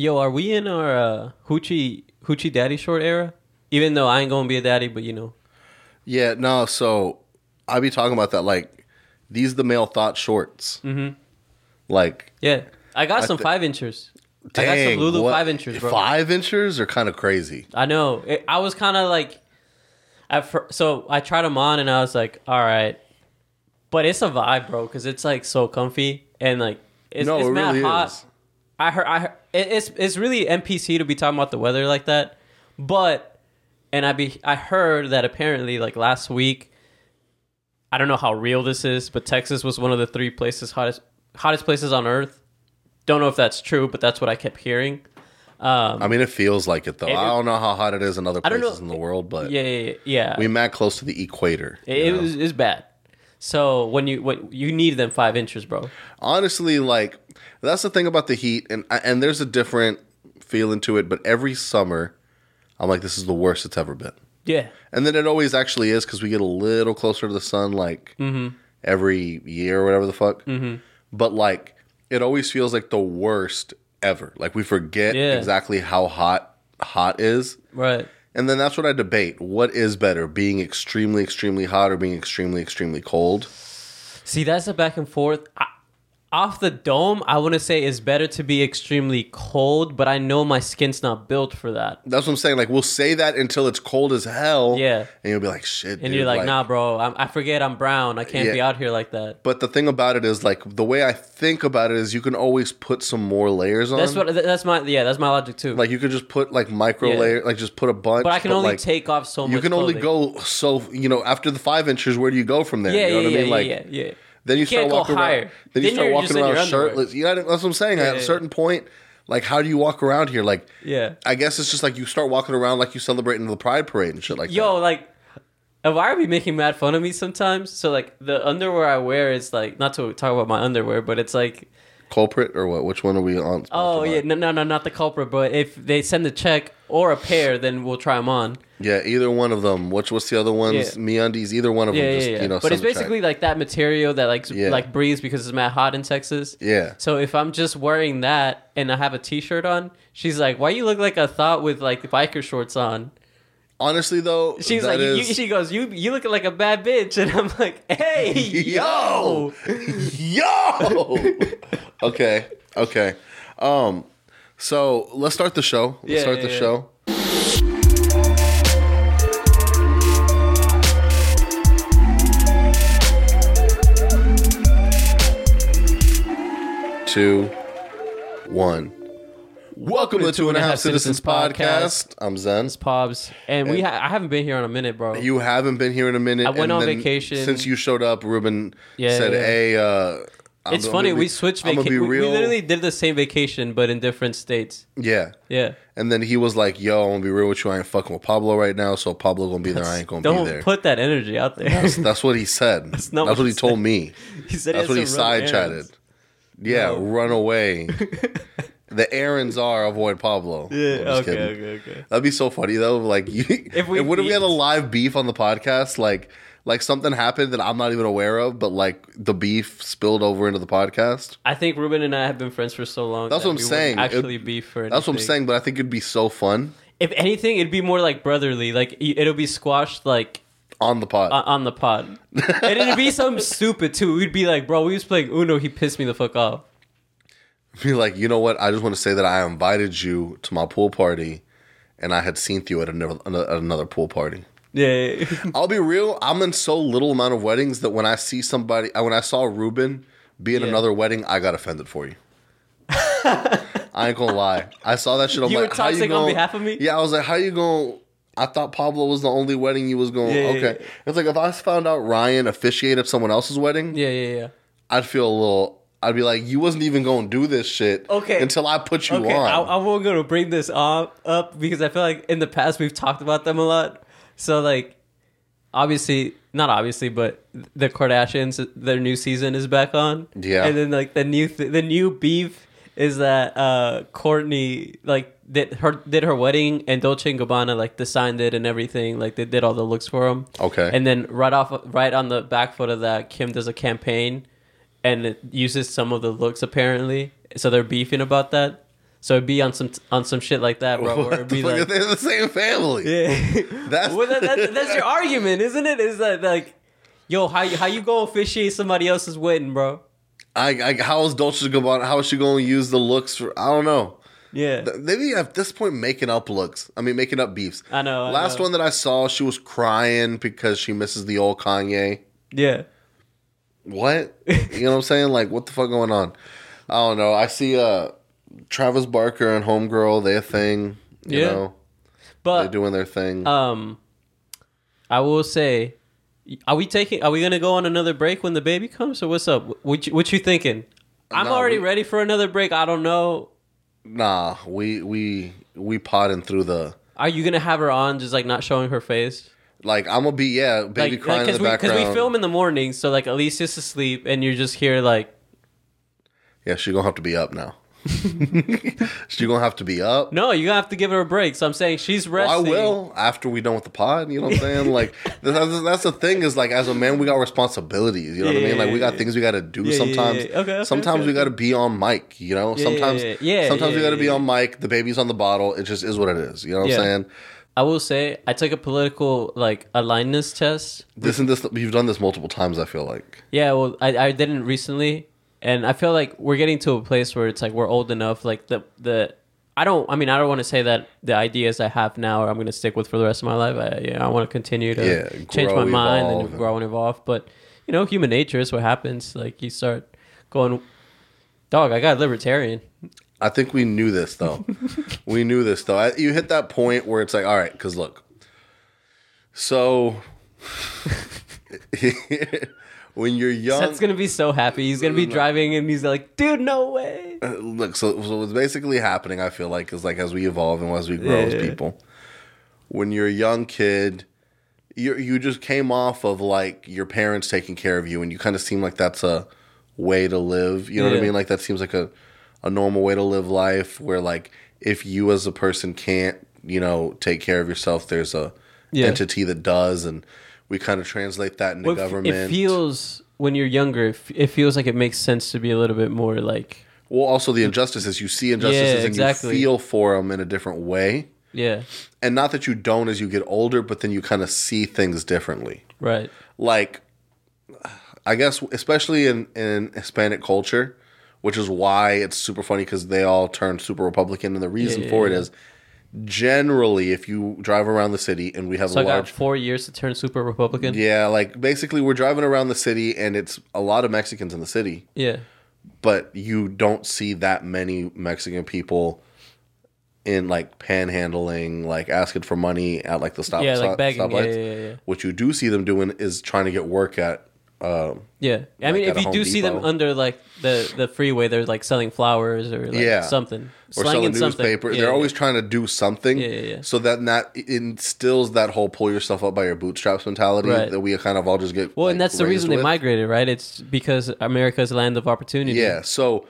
Yo, are we in our uh, hoochie hoochie daddy short era? Even though I ain't gonna be a daddy, but you know, Yeah, no. So I be talking about that. Like these the male thought shorts. Mm-hmm. Like yeah, I got I some thi- five inchers. I got dang, some Lulu what- five inchers, bro. Five inchers are kind of crazy. I know. It, I was kind of like, at fir- so I tried them on and I was like, all right, but it's a vibe, bro, because it's like so comfy and like it's, no, it's it really hot. is. I heard, I heard it's it's really NPC to be talking about the weather like that, but and I be I heard that apparently like last week, I don't know how real this is, but Texas was one of the three places hottest hottest places on earth. Don't know if that's true, but that's what I kept hearing. Um, I mean, it feels like it though. It- I don't know how hot it is in other places in the world, but yeah, yeah, yeah. we mad close to the equator. It, it was it's bad. So when you when you need them five inches, bro. honestly like that's the thing about the heat and and there's a different feeling to it but every summer i'm like this is the worst it's ever been Yeah, and then it always actually is because we get a little closer to the sun like Mm-hmm. every year or whatever the fuck but like it always feels like the worst ever like we forget Yeah. exactly how hot hot is right. And then that's what i debate what is better being extremely extremely hot or being extremely extremely cold See, that's a back and forth. I, off the dome, I want to say it's better to be extremely cold, but I know my skin's not built for that. That's what I'm saying. Like we'll say that until it's cold as hell. Yeah. and you'll be like, "Shit," And dude, you're like, nah, bro, I'm, I forget I'm brown. I can't Yeah. be out here like that. But the thing about it is, like, the way I think about it is, you can always put some more layers on. That's what. That's my. Yeah, that's my logic too. Like you could just put like micro Yeah. layer, like just put a bunch. but I can only like, take off so much. You can only clothing. go so you know after the five inches. Where do you go from there? Yeah, you know yeah, what I mean? yeah, Like yeah, yeah. Then you, You start walking higher. around. Then you Then start you're walking just in your around shirtless. You know that's what I'm saying. At yeah, a certain point, like how do you walk around here? Like Yeah. I guess it's just like you start walking around like you celebrating the Pride Parade and shit like that. Yo, like, why are we making mad fun of me sometimes. So like the underwear I wear is like not to talk about my underwear, but it's like culprit or what? Which one are we on? oh yeah, no no no not the culprit, but if they send a check or a pair, then we'll try them on. yeah. Either one of them. Which what's the other ones? Yeah. MeUndies. Either one of Yeah them. yeah Just yeah. you know. but it's basically like that material that like Yeah. like breathes because it's mad hot in Texas. yeah. So if I'm just wearing that and I have a t-shirt on, she's like, "Why you look like a thought with like biker shorts on?" Honestly though, She's like, you, she goes, "You you looking like a bad bitch," and I'm like, "Hey, yo, yo. okay. Okay. Um. So let's start the show. Let's Yeah, start yeah, the yeah. show. Two, one. Welcome to the Two and a Half Citizens podcast. I'm Zen. It's Pabs, and we ha- I haven't been here in a minute, bro. You haven't been here in a minute. I went and on then vacation. since you showed up. Ruben Yeah, said, yeah. "Hey, uh, I'm it's gonna funny be- we switched I'm gonna vacation. be We, we real- literally did the same vacation, but in different states. yeah." Yeah, And then he was like, "Yo, I'm gonna be real with you. I ain't fucking with Pablo right now. So Pablo gonna be there. I ain't gonna don't be there." put that energy out there. that's, that's what he said. That's, not what, what he he told me. he said That's what he had some run side chatted. Yeah, run away. the errands are avoid Pablo. Yeah, okay, kidding. okay, okay. That'd be so funny though. Like, you, if we what if we had a live beef on the podcast? Like, like something happened that I'm not even aware of, but like the beef spilled over into the podcast. I think Ruben and I have been friends for so long. That's that what I'm we wouldn't saying. It- Actually, beef for That's what I'm saying. But I think it'd be so fun If anything, it'd be more like brotherly. Like it'll be squashed like on the pod. on, on the pod, and it'd be something stupid too. We'd be like, "Bro, we was playing Uno. He pissed me the fuck off." Be like, you know what? I just want to say that I invited you to my pool party, and I had seen you at another at another pool party. Yeah, I'll be real. I'm in so little amount of weddings that when I see somebody, uh, when I saw Ruben be in Yeah. another wedding, I got offended for you. I ain't gonna lie. I saw that shit. I'm You were like, how you toxic on gonna, behalf of me? Yeah, I was like, how you going? I thought Pablo was the only wedding you was going. Yeah, okay, yeah. it's like if I found out Ryan officiated someone else's wedding, yeah, yeah, yeah. I'd feel a little. I'd be like, you wasn't even going to do this shit. Okay. Until I put you Okay, I, on. I won't go to bring this up, up because I feel like in the past we've talked about them a lot. So like, obviously, not obviously, but the Kardashians, their new season is back on. Yeah. and then like the new th- the new beef is that uh Kourtney like did her did her wedding and Dolce and Gabbana like designed it and everything. Like they did all the looks for him. Okay. and then right off right on the back foot of that, Kim does a campaign and it uses some of the looks apparently. So they're beefing about that. So it'd be on some on some shit like that, bro. What it'd the be fuck? like, They're the same family. yeah. That's well, that, that, that's your argument, isn't it? Is that like, yo, how you how you go officiate somebody else's wedding, bro? I, I how is Dolce Gabbana? How is she going to use the looks for? I don't know. Yeah, Maybe at this point making up looks. I mean, making up beefs. I know. I Last know. one that I saw, she was crying because she misses the old Kanye. yeah, What? you know what I'm saying? Like, what the fuck going on? I don't know. I see uh Travis Barker and Homegirl, they a thing. You Yeah. know, they're but doing their thing. um, I will say, are we taking? Are we gonna go on another break when the baby comes, or what's up? What you, what you thinking? I'm No, already we- ready for another break. I don't know. nah, we we we potting through the. Are you gonna have her on just like not showing her face? Like I'm gonna be yeah, baby like, crying in the we, background. we film in the morning, so like Alicia's asleep, and you're just here like, yeah, she's gonna have to be up now. she's gonna have to be up. no, you gonna have to give her a break. So I'm saying she's Well, I will after we done with the pod. You know what I'm saying? Like that's, that's the thing is like as a man we got responsibilities. You know what I mean? Like we got yeah, things we got to do Yeah, yeah, sometimes. yeah. Okay, okay, sometimes okay, we got to be on mic. You know? Yeah, sometimes yeah, yeah. Yeah, sometimes we got to be yeah. on mic. The baby's on the bottle. It just is what it is. You know what Yeah. I'm saying? I will say I took a political like alignedness test. This and this you've done this multiple times. I feel like Yeah, well, I, I didn't recently, and I feel like we're getting to a place where it's like we're old enough. Like the the I don't. I mean, I don't want to say that the ideas I have now are I'm going to stick with for the rest of my life. I yeah, I want to continue to Yeah, change grow, my mind evolve. and grow and evolve. But you know, human nature is what happens. Like you start going, dog. I got libertarian. I think we knew this though. we knew this though. I, you hit that point where it's like, all right, because look, so when you're young, Seth's gonna be so happy. He's gonna be driving and he's like, dude, no way. Uh, look, so, so what's basically happening, I feel like, is like as we evolve and as we grow Yeah, as yeah. people, when you're a young kid, you you just came off of like your parents taking care of you, and you kind of seem like that's a way to live. You know what I mean? Like that seems like a a normal way to live life. Where like if you as a person can't, you know, take care of yourself, there's a Yeah. entity that does, and we kind of translate that into Well, government. It feels when you're younger, it f- it feels like it makes sense to be a little bit more like, well, also the injustices you see injustices Yeah, and you feel for them in a different way. yeah, and not that you don't as you get older, but then you kind of see things differently. right, Like, I guess, especially in, in Hispanic culture, which is why it's super funny because they all turned super Republican. And the reason Yeah, for it is generally, if you drive around the city and we have So a I got large. four years to turn super Republican. Yeah, like basically, we're driving around the city and it's a lot of Mexicans in the city, Yeah. but you don't see that many Mexican people in like panhandling, like asking for money at like the stop Yeah, stop- like begging. Yeah, stoplights. yeah, yeah, yeah. What you do see them doing is trying to get work at. Um, Yeah. I Like mean, if you do see them under like the the freeway, they're like selling flowers or like Yeah. something, or selling newspaper. Yeah, They're yeah. always trying to do something. Yeah, yeah, yeah. So that that instills that whole pull yourself up by your bootstraps mentality Right. that we kind of all just get. well, like, and that's the reason they with. migrated, right? It's because America's a land of opportunity. Yeah. So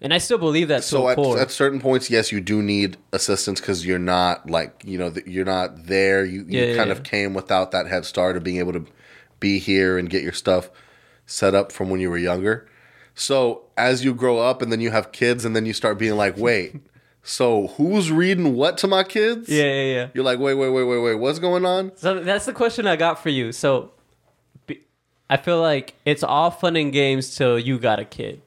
and I still believe that so at, at certain points, yes, you do need assistance because you're not like you know you're not there. You you kind of came without that head start of being able to be here and get your stuff set up from when you were younger. So as you grow up and then you have kids and then you start being like, wait, so who's reading what to my kids? yeah, yeah, yeah. You're like, wait, wait, wait, wait, wait, what's going on? So that's the question I got for you. So I feel like it's all fun and games till you got a kid.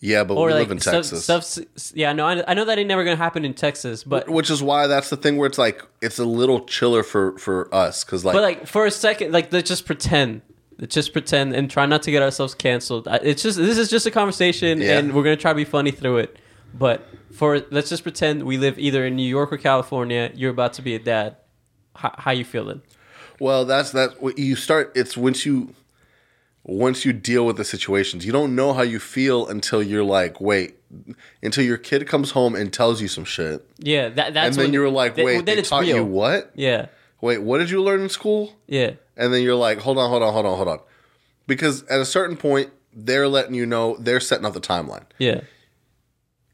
Yeah, but Or we like live in stuff, Texas. stuff. Yeah, no, I, I know that ain't never gonna happen in Texas, but which is why that's the thing where it's like it's a little chiller for for us because like, but like for a second, like let's just pretend. Let's just pretend and try not to get ourselves canceled. It's just this is just a conversation, Yeah. and we're gonna try to be funny through it. But for let's just pretend we live either in New York or California. You're about to be a dad. How, how you feeling? well that's that what you start it's once you once you deal with the situations you don't know how you feel until you're like wait until your kid comes home and tells you some shit Yeah, that, that's and then when- you're like wait then they taught real. you what Yeah, wait what did you learn in school yeah, and then you're like hold on hold on hold on hold on because at a certain point they're letting you know they're setting up the timeline yeah.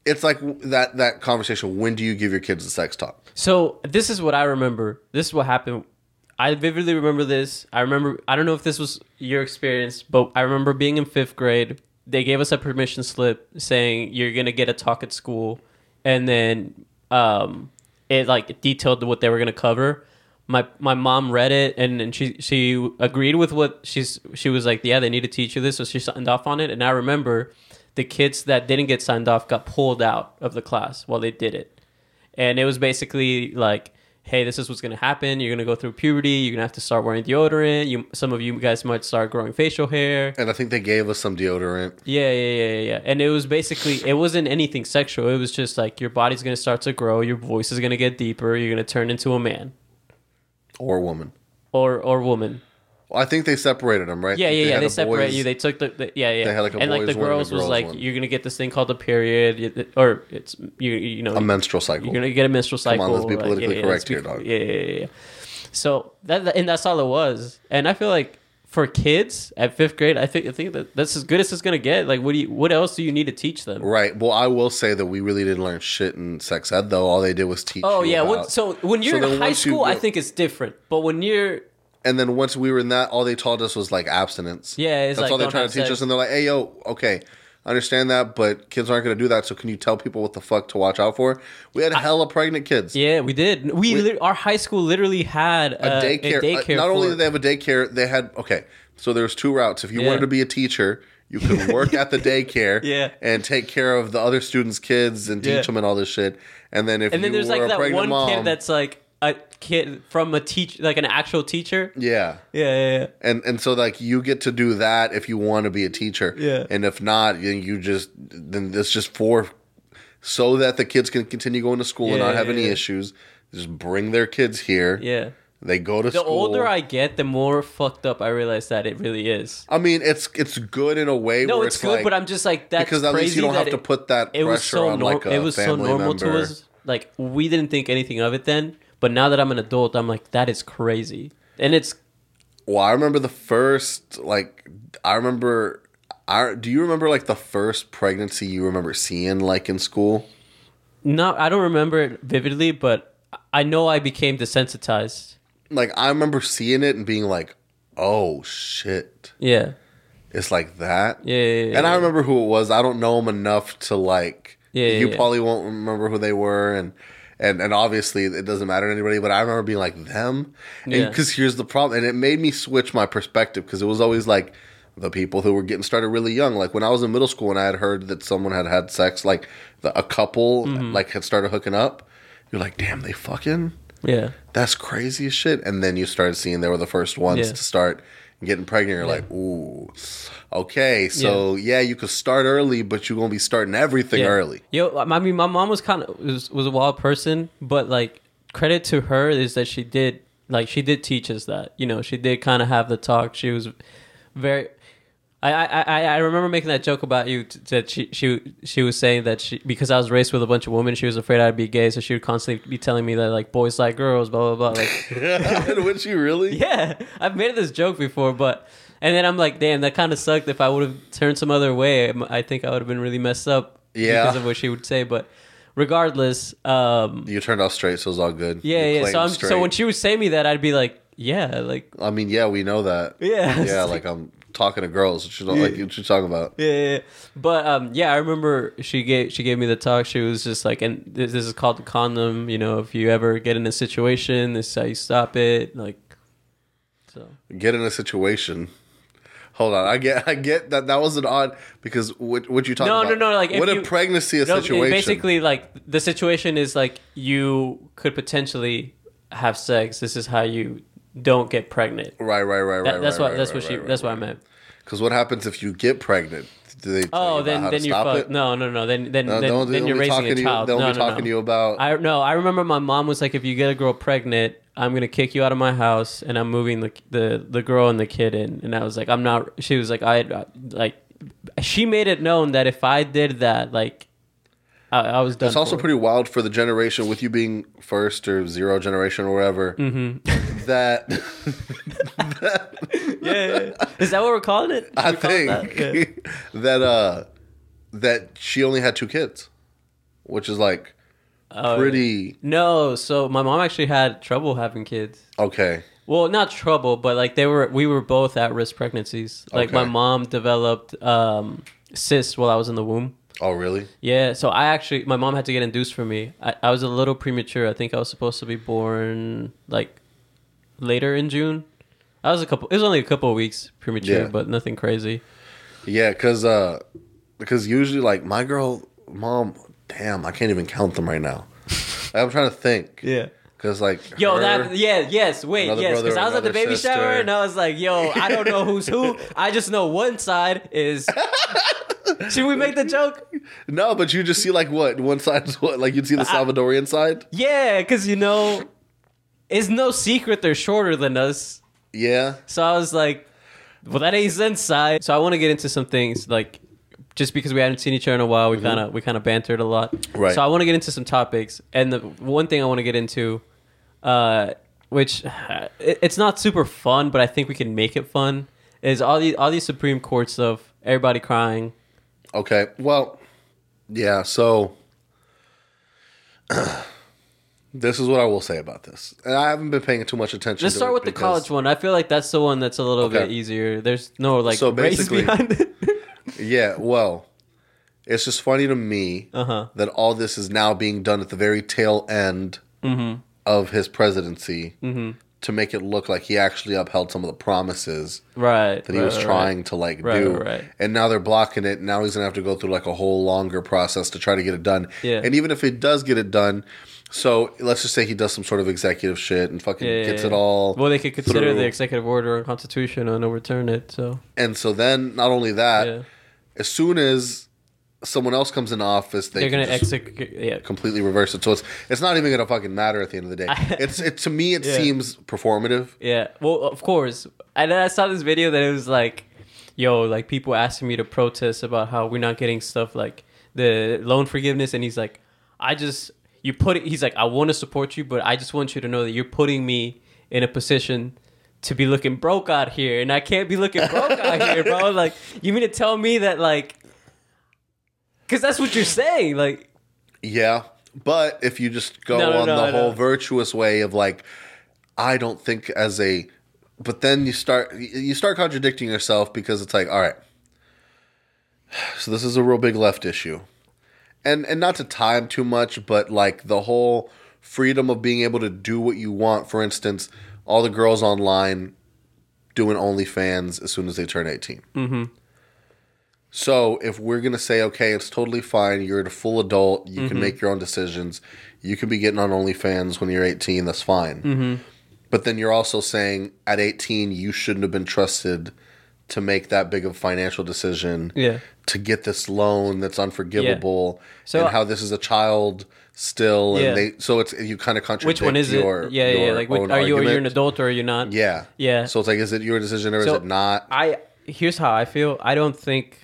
it's like that that conversation when do you give your kids the sex talk So this is what I remember. This is what happened. I vividly remember this. I remember. I don't know if this was your experience, but I remember being in fifth grade they gave us a permission slip saying you're gonna get a talk at school, and then um, it like detailed what they were gonna cover. My my mom read it and, and she she agreed with what she's she was like yeah they need to teach you this so she signed off on it and I remember the kids that didn't get signed off got pulled out of the class while they did it and it was basically like hey this is what's going to happen. You're going to go through puberty. You're going to have to start wearing deodorant. You some of you guys might start growing facial hair. And I think they gave us some deodorant. yeah yeah yeah yeah yeah. And it was basically it wasn't anything sexual. It was just like your body's going to start to grow. Your voice is going to get deeper. You're going to turn into a man. Or woman. or or woman I think they separated them, right? yeah yeah yeah they the separate boys- you they took the, the yeah yeah They had, like, a and like the and a girls was like one. you're going to get this thing called a period or it's you you know a menstrual cycle. You're gonna get a menstrual cycle. Come on, let's be like, politically yeah, correct yeah, here, dog. Yeah, yeah, yeah, yeah. So that and that's all it was. And I feel like for kids at fifth grade, I think I think that that's as good as it's gonna get. Like, what do you? What else do you need to teach them? Right. Well, I will say that we really didn't learn shit in sex ed, though. All they did was teach. Oh yeah. about- What, so when you're then in high school, I think it's different. But when you're and then once we were in that, all they taught us was like abstinence. Yeah, it's that's like, all they're trying to teach sex. us. And they're like, "Hey, yo, okay, I understand that, but kids aren't going to do that. So can you tell people what the fuck to watch out for?" We had a hell of pregnant kids. yeah, we did. We, lit- our high school literally had A uh, daycare. A daycare. uh, not only did they have a daycare, they had okay. So there's two routes. If you Yeah. wanted to be a teacher, you could work at the daycare, Yeah. and take care of the other students' kids and teach Yeah. them and all this shit. And then if and then you there's were like a that one mom, kid that's like a kid from a teach like an actual teacher. yeah. Yeah, yeah, yeah. and and so like you get to do that if you want to be a teacher Yeah. and if not then you just then it's just for so that the kids can continue going to school and not have yeah, any yeah. issues just bring their kids here Yeah. they go to school. The school older I get, the more fucked up I realize that it really is. I mean it's it's good in a way No, where it's, it's, good, like, but I'm just like that's because at crazy least you don't have to put that it was so on nor- like a it was so normal member. to us. Like we didn't think anything of it then, but now that I'm an adult, I'm like that is crazy, and it's well I remember the first like I remember I do you remember like the first pregnancy you remember seeing like in school not. I don't remember it vividly, but I know I became desensitized. like I remember seeing it and being like oh shit Yeah, It's like that. yeah, yeah. yeah, And I remember who it was. I don't know them enough to like. Yeah, yeah, you yeah. probably won't remember who they were, and and and obviously it doesn't matter to anybody. But I remember being like them, Yeah. because here's the problem, and it made me switch my perspective because it was always like the people who were getting started really young. Like when I was in middle school and I had heard that someone had had sex, like the, a couple Mm-hmm. like had started hooking up. You're like, damn, they fucking. yeah. That's crazy as shit. And then you started seeing they were the first ones Yeah. to start getting pregnant. You're like, ooh, okay. So yeah. you could start early, but you're gonna be starting everything Yeah. early. Yo, I mean, my mom was kind of was, was a wild person, but like credit to her is that she did like she did teach us that. You know, she did kind of have the talk. She was very. I, I, I remember making that joke about you t- that she she she was saying that she because I was raised with a bunch of women she was afraid I'd be gay so she would constantly be telling me that like boys like girls blah blah blah like Would you really? yeah I've made this joke before but and then I'm like damn that kind of sucked if I would have turned some other way I think I would have been really messed up Yeah. because of what she would say but regardless um You turned out straight, so it's all good. yeah You yeah so I'm so when she would say me that I'd be like yeah like I mean, yeah, we know that. Yeah. yeah. Like I'm talking to girls. She's not like what you talking about. yeah, yeah, yeah. But um, yeah, I remember she gave she gave me the talk. She was just like, and this, this is called the condom. You know, if you ever get in a situation, this is how you stop it. Like, so Get in a situation. Hold on, I get, I get that that was an odd because what what you talking No, about? no, no, no. like, what you- a pregnancy a No, situation. basically, like the situation is like you could potentially have sex. This is how you don't get pregnant. right, right, right, That, right. that's right, what right, that's right, what she that's what I meant. Because what happens if you get pregnant? Do they? Oh, then then you're fucked. No, no, no. Then then No, then, don't, then you're raising a to you. child. They'll no, be no, talking no. to you about. I no, I remember my mom was like, if you get a girl pregnant, I'm gonna kick you out of my house, and I'm moving the the the girl and the kid in. And I was like, I'm not. She was like, I like. She made it known that if I did that, like, I, I was done. It's also pretty wild for the generation with you being first or zero generation or whatever. Mm-hmm. That yeah, yeah. Is that what we're calling it? I we call it think that? Yeah. that uh that she only had two kids, which is like Oh, pretty No, so my mom actually had trouble having kids. okay. Well, not trouble, but like they were, we were both at risk pregnancies. Like my mom developed um, cyst while I was in the womb. Oh, really? Yeah, so I actually, my mom had to get induced for me. I, I was a little premature. I think I was supposed to be born like later in June. I was a couple. It was only a couple of weeks premature, Yeah. but nothing crazy. Yeah, because uh, because usually like my girl mom, damn, I can't even count them right now. I'm trying to think. Yeah. Because like Yo, her- that yeah, yes, wait, yes, because I was at the baby sister. shower and I was like, yo, I don't know who's who. I just know one side is. Should we make the joke? no, but you just see like what one side is what like you'd see the Salvadorian side. Yeah, because you know, it's no secret they're shorter than us. Yeah, So I was like, well, that ain't Zen's side. So I want to get into some things like. Just because we hadn't seen each other in a while, we kind of we kind of bantered a lot. Mm-hmm. Right. So I want to get into some topics, and the one thing I want to get into, uh, which uh, it, it's not super fun, but I think we can make it fun, is all these all these Supreme Court stuff. Everybody crying. Okay. Well, yeah. So this is what I will say about this. And I haven't been paying too much attention. Let's start it with the college one. I feel like that's the one that's a little Okay. bit easier. There's no like So race basically- behind it. Yeah. Well, it's just funny to me uh huh. that all this is now being done at the very tail end Mm-hmm. of his presidency to make it look like he actually upheld some of the promises Right. that he right, was right, trying to like Right, do. right, right. And now they're blocking it. Now he's gonna have to go through like a whole longer process to try to get it done. Yeah. And even if he does get it done, so let's just say he does some sort of executive shit and fucking Yeah, yeah, gets it all. Well, they could consider through. the executive order and constitution and overturn it. So and so then not only that, as soon as someone else comes in office, they they're gonna execute. Yeah, completely reverse it. So it's it's not even gonna fucking matter at the end of the day. it's it to me it Yeah. seems performative. yeah. Well, of course. And then I saw this video that it was like, yo, like people asking me to protest about how we're not getting stuff like the loan forgiveness, and he's like, I just you put it. He's like, I want to support you, but I just want you to know that you're putting me in a position. To be looking broke out here, and I can't be looking broke out here, bro. Like, you mean to tell me that, like, because that's what you're saying, like, Yeah, but if you just go No, no, on no, the whole know. virtuous way of like, I don't think as a, but then you start you start contradicting yourself because it's like, all right, so this is a real big left issue, and and not to tie him too much, but like the whole freedom of being able to do what you want. For instance, all the girls online doing OnlyFans as soon as they turn 18. mm-hmm. So if we're gonna say, okay, it's totally fine, you're a full adult, you Mm-hmm. can make your own decisions, you can be getting on OnlyFans when you're 18, that's fine. Mm-hmm. But then you're also saying at 18 you shouldn't have been trusted to make that big of a financial decision yeah. to get this loan that's unforgivable, So- and how this is a child still, Yeah. and they so it's you kind of contradict Which one is your, it? Yeah, yeah. Like, which, are you are an adult or are you not? Yeah, Yeah. So it's like, is it your decision or So- is it not? I here's how I feel. I don't think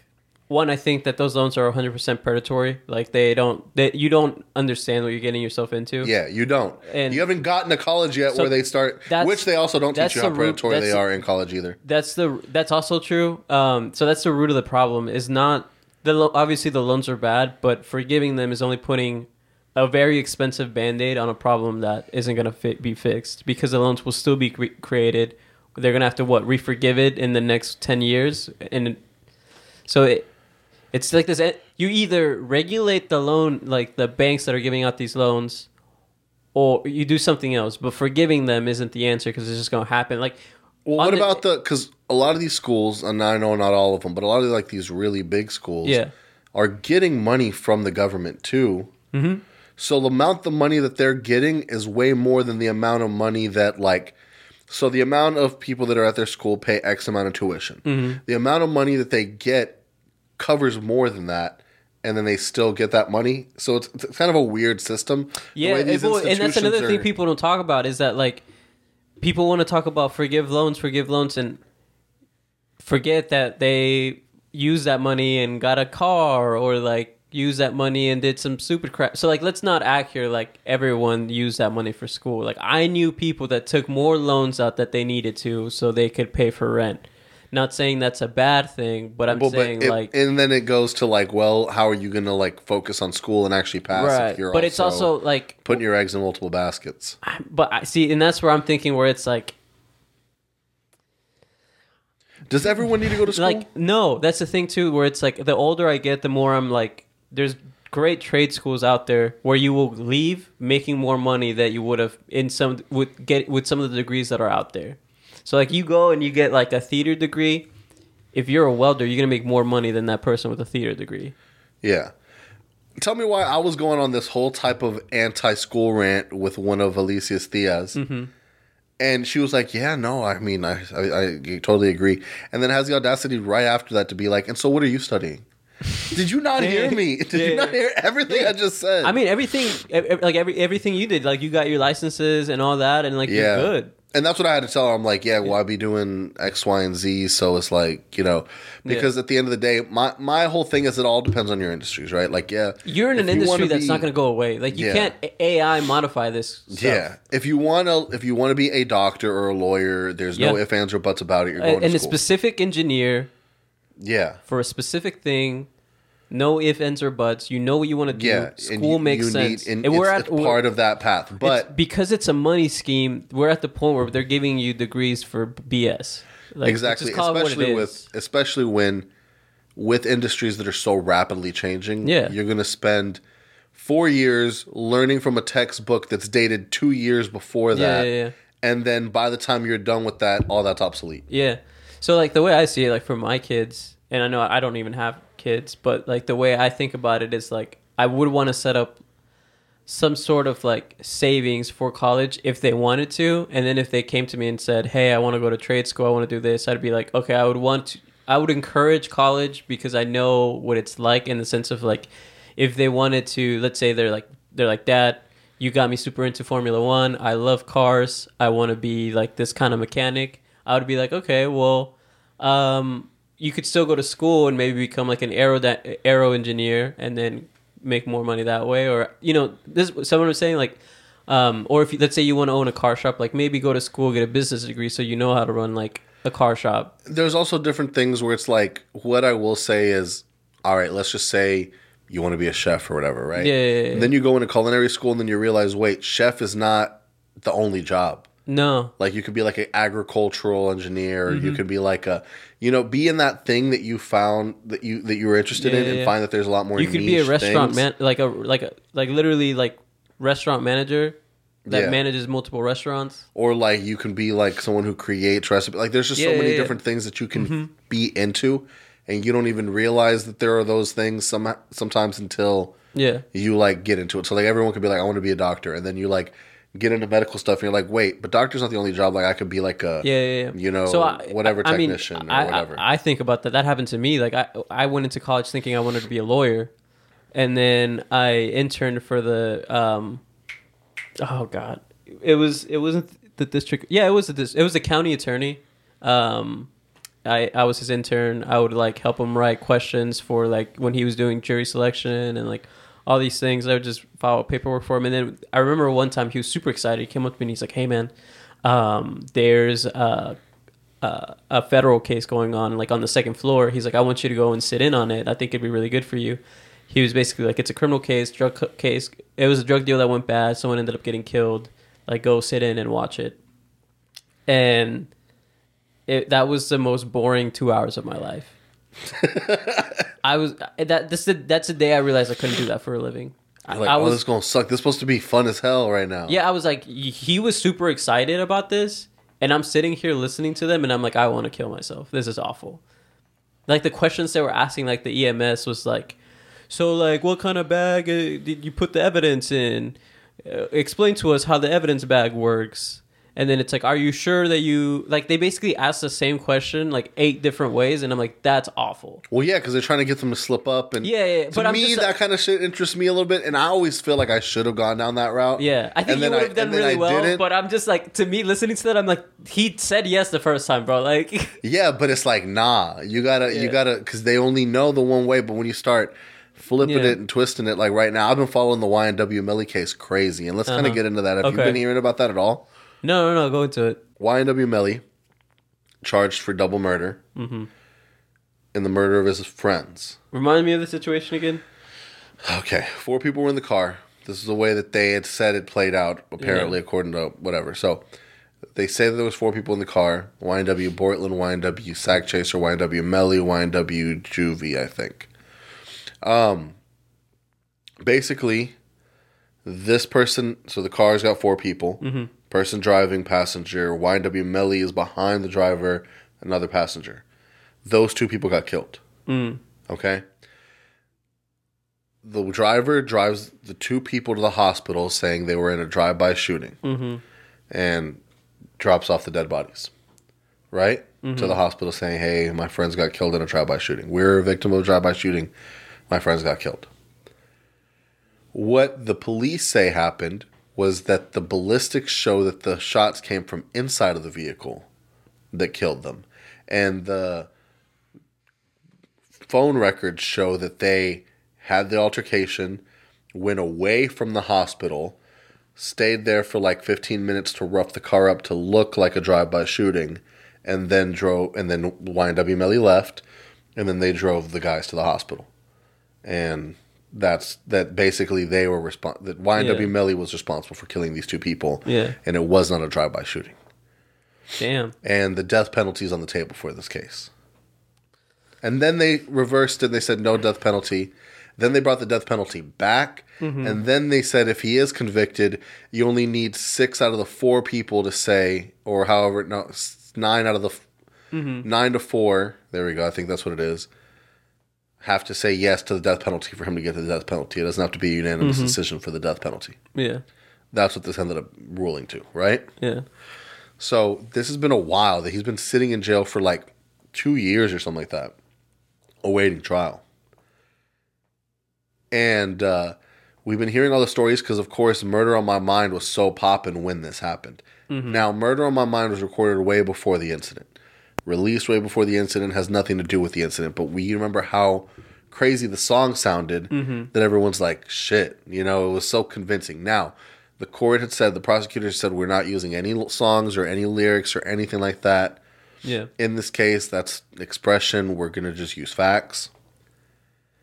one. I think that those loans are 100 percent predatory. Like they don't. They, you don't understand what you're getting yourself into. Yeah, you don't. And- you haven't gotten to college yet So where they start, which they also don't teach you how the root- predatory they are in college either. That's the. That's also true. Um. So that's the root of the problem. Is not the obviously the loans are bad, but forgiving them is only putting a very expensive band-aid on a problem that isn't going to be fixed because the loans will still be cre- created they're going to have to what re-forgive it in the next 10 years and so it, it's like this you either regulate the loan like the banks that are giving out these loans or you do something else but forgiving them isn't the answer because it's just going to happen like Well, what the- about the? Because a lot of these schools, and I know not all of them, but a lot of like these really big schools, Yeah. are getting money from the government too. Mm-hmm. So the amount of money that they're getting is way more than the amount of money that like. So the amount of people that are at their school pay X amount of tuition. Mm-hmm. The amount of money that they get covers more than that. And then they still get that money, so it's, it's kind of a weird system. the Yeah, way these it- well, and that's another thing people don't talk about is that like people want to talk about forgive loans, forgive loans, and forget that they use that money and got a car or like use that money and did some stupid crap. So like, let's not act here like everyone used that money for school. Like I knew people that took more loans out that they needed to so they could pay for rent. Not saying that's a bad thing, but I'm Well, saying but it- like and then it goes to like, well, how are you going to like focus on school and actually pass? right. If you're But it's also like putting your eggs in multiple baskets. but I see, and that's where I'm thinking where it's like Does everyone need to go to school? Like, no, that's the thing too. Where it's like the older I get, the more I'm like, there's great trade schools out there where you will leave making more money that you would have in some would get with some of the degrees that are out there. So like you go and you get like a theater degree. If you're a welder, you're gonna make more money than that person with a theater degree. yeah. Tell me why I was going on this whole type of anti-school rant with one of Alicia's Theas. Mm-hmm. And she was like, "Yeah, no, I mean, I, I, I totally agree." And then has the audacity right after that to be like, "And so, what are you studying?" Did you not hear me? Did you not hear everything I just said? I mean, everything ev- ev- like every everything you did, like you got your licenses and all that, and like yeah, you're good. And that's what I had to tell her. I'm like, yeah, well, I be doing X, Y, and Z. So it's like, you know, because at the end of the day, my my whole thing is it all depends on your industries, right? Like, yeah, You're in an industry that's be- not going to go away. Like you Yeah. can't AI modify this. Stuff. Yeah, if you want to, if you want to be a doctor or a lawyer, there's no Yeah. ifs, ands, or buts about it. You're going and to a specific engineer yeah, for a specific thing. No ifs, ands, or buts. You know what you want to do. yeah. School you- makes you sense. and, and we're it's, at it's part of that path. it's- But because it's a money scheme, we're at the point where they're giving you degrees for BS. Like, exactly, just call it what it especially with especially when with industries that are so rapidly changing. Yeah. you're going to spend four years learning from a textbook that's dated two years before Yeah, that, yeah, yeah. and then by the time you're done with that, all that's obsolete. Yeah. So like the way I see it, like for my kids, and I know I don't even have kids, but like the way I think about it is like I would want to set up some sort of like savings for college if they wanted to, and then if they came to me and said, "Hey, I want to go to trade school, I want to do this," I'd be like, "Okay, I would want to." I would encourage college because I know what it's like in the sense of like if they wanted to, let's say they're like they're like, "Dad, you got me super into Formula One. I love cars. I want to be like this kind of mechanic." I would be like, "Okay, well." um, you could still go to school and maybe become like an aero aero engineer and then make more money that way or you know this someone was saying like um, or if you, let's say you want to own a car shop like maybe go to school get a business degree so you know how to run like a car shop there's also different things where it's like what I will say is, all right, let's just say you want to be a chef or whatever, right? Yeah, yeah, yeah. Then you go into culinary school and then you realize, wait, chef is not the only job. No Like you could be like an agricultural engineer, Mm-hmm. you could be like a, you know, be in that thing that you found that you that you were interested Yeah, in, yeah, and yeah. find that there's a lot more. you could be a restaurant things. man like a like a like literally like restaurant manager that manages multiple restaurants or like you can be like someone who creates recipes. Like there's just so many different things that you can be into, and you don't even realize that there are those things some sometimes until yeah you like get into it. So like everyone could be like, I want to be a doctor, and then you like get into medical stuff, and you're like, wait, but doctor's not the only job. Like I could be like a yeah, yeah, yeah. you know So I- whatever I- I mean, technician I, or whatever. I, I think about that. That happened to me. Like I, I went into college thinking I wanted to be a lawyer, and then I interned for the. Um, oh God, it was it wasn't the district. Yeah, it was the it was the county attorney. Um, I I was his intern. I would like help him write questions for like when he was doing jury selection and like all these things. I would just file paperwork for him. And then I remember one time he was super excited. He came up to me and he's like, "Hey man, um, there's uh, uh, a federal case going on like on the second floor. He's like, I want you to go and sit in on it. I think it'd be really good for you. He was basically like, it's a criminal case, drug case. It was a drug deal that went bad. Someone ended up getting killed. Like, go sit in and watch it. And it, that was the most boring two hours of my life. I was that this that's the day I realized I couldn't do that for a living. I, You're like, I oh, was this is gonna suck. This is supposed to be fun as hell right now. yeah, I was like, he was super excited about this, and I'm sitting here listening to them, and I'm like, I want to kill myself. This is awful. Like the questions they were asking, like the EMS was like, so like, what kind of bag uh, did you put the evidence in? Uh, explain to us how the evidence bag works. And then it's like, are you sure that you like? They basically asked the same question like eight different ways, and I'm like, that's awful. Well, yeah, because they're trying to get them to slip up, and Yeah, yeah, To but me, just, that kind of shit interests me a little bit, and I always feel like I should have gone down that route. Yeah, I think you would have done really well, didn't. but I'm just like, to me, listening to that, I'm like, he said yes the first time, bro. Like, Yeah, but it's like nah. You gotta, you gotta, because they only know the one way. But when you start flipping Yeah. it and twisting it, like right now, I've been following the YNW Melly case crazy, and let's kind Uh-huh. of get into that. Have you Okay. been hearing about that at all? No, no, no, go into it. YNW Melly charged for double murder Mm-hmm. in the murder of his friends. Remind me of the situation again. Okay, four people were in the car. This is the way that they had said it played out, apparently, according to whatever. So, They say that there was four people in the car: YNW Bortlen, YNW Sakchaser, YNW Melly, YNW Juvy, I think. Um, basically, this person. So the car's got four people. Person driving, passenger. YNW Melly is behind the driver, another passenger. Those two people got killed. Mm. Okay. The driver drives the two people to the hospital saying they were in a drive-by shooting Mm-hmm. and drops off the dead bodies. Right? To the hospital saying, "Hey, my friends got killed in a drive-by shooting. We're a victim of a drive-by shooting. My friends got killed." What the police say happened was that the ballistics show that the shots came from inside of the vehicle that killed them. And the phone records show that they had the altercation, went away from the hospital, stayed there for like 15 minutes to rough the car up to look like a drive-by shooting, and then drove and then YNW Melly left, and then they drove the guys to the hospital. And that's that basically they were respon that YNW Yeah. Melly was responsible for killing these two people. Yeah. And it was not a drive-by shooting. Damn. And the death penalty is on the table for this case. And then they reversed it. They said no death penalty. Then they brought the death penalty back. Mm-hmm. And then they said if he is convicted, you only need six out of the four people to say, or however, no, nine out of the f mm-hmm. nine to four. There we go. I think that's what it is. Have to say yes to the death penalty for him to get the death penalty. It doesn't have to be a unanimous decision for the death penalty. Yeah. That's what this ended up ruling to, right? Yeah. So this has been a while that he's been sitting in jail for like two years or something like that, awaiting trial. And uh, we've been hearing all the stories because, of course, Murder on My Mind was so popping when this happened. Now, Murder on My Mind was recorded way before the incident, released way before the incident, has nothing to do with the incident. But we remember how crazy the song sounded mm-hmm. that everyone's like, shit, you know, it was so convincing. Now, the court had said, the prosecutor said, we're not using any songs or any lyrics or anything like that. Yeah. In this case, that's expression. We're going to just use facts.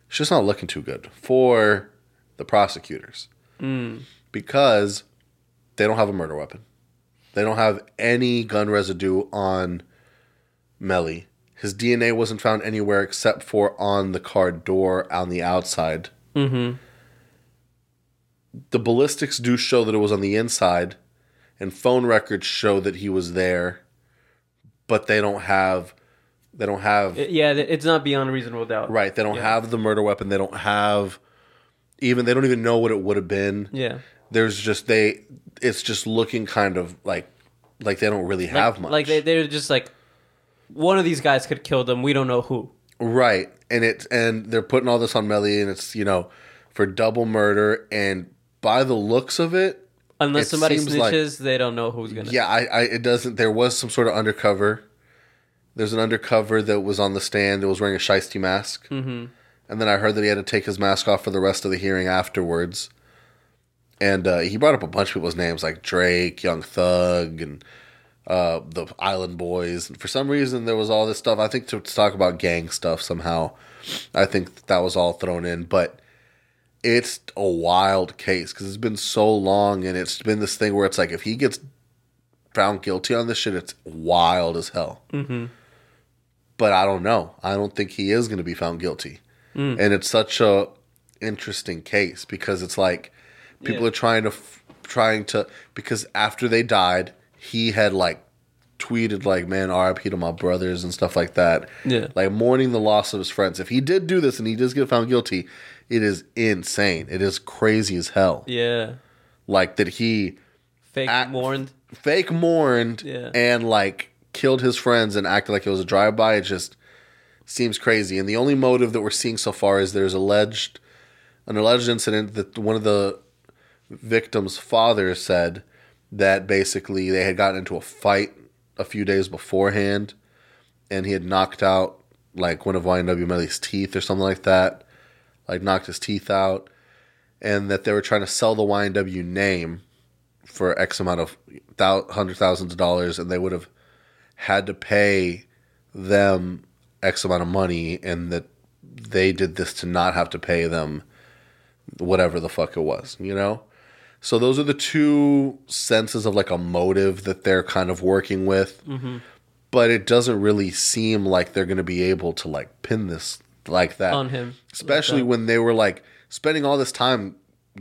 It's just not looking too good for the prosecutors mm. because they don't have a murder weapon. They don't have any gun residue on Melly. His DNA wasn't found anywhere except for on the car door on the outside. Mm-hmm. The ballistics do show that it was on the inside, and phone records show that he was there, but they don't have. They don't have Yeah. It's not beyond a reasonable doubt. right. They don't Yeah. have the murder weapon. They don't have even. They don't even know what it would have been. Yeah. There's just they. It's just looking kind of like like they don't really Like, have much. Like they, they're just like, one of these guys could kill them. We don't know who. Right. And it and they're putting all this on Melly and it's, you know, for double murder and by the looks of it, Unless It somebody seems like- snitches, they don't know who's gonna. yeah, I, I it doesn't there was some sort of undercover. There's an undercover that was on the stand that was wearing a shiesty mask. Mm-hmm. And then I heard that he had to take his mask off for the rest of the hearing afterwards. And uh, he brought up a bunch of people's names like Drake, Young Thug, and uh, the Island Boys. And for some reason, there was all this stuff. I think to, to talk about gang stuff somehow. I think that was all thrown in. But it's a wild case because it's been so long and it's been this thing where it's like if he gets found guilty on this shit, it's wild as hell. Mm-hmm. But I don't know. I don't think he is going to be found guilty. Mm. And it's such a interesting case because it's like people Yeah. are trying to f- trying to because after they died, he had like tweeted like, "Man, R.I.P. to my brothers" and stuff like that. Yeah. like mourning the loss of his friends. If he did do this and he does get found guilty, it is insane. It is crazy as hell. Yeah. Like that he Fake Act- mourned. fake mourned Yeah. and like killed his friends and acted like it was a drive by. It just seems crazy. And the only motive that we're seeing so far is there's alleged an alleged incident that one of the victim's fathers said that basically they had gotten into a fight a few days beforehand and he had knocked out like one of YNW Melly's teeth or something like that. Like knocked his teeth out. And that they were trying to sell the YNW name for X amount of hundred thousands of dollars, and they would have had to pay them X amount of money, and that they did this to not have to pay them whatever the fuck it was, you know. So those are the two senses of like a motive that they're kind of working with. Mm-hmm. But it doesn't really seem like they're going to be able to like pin this like that On him. especially Like when they were like spending all this time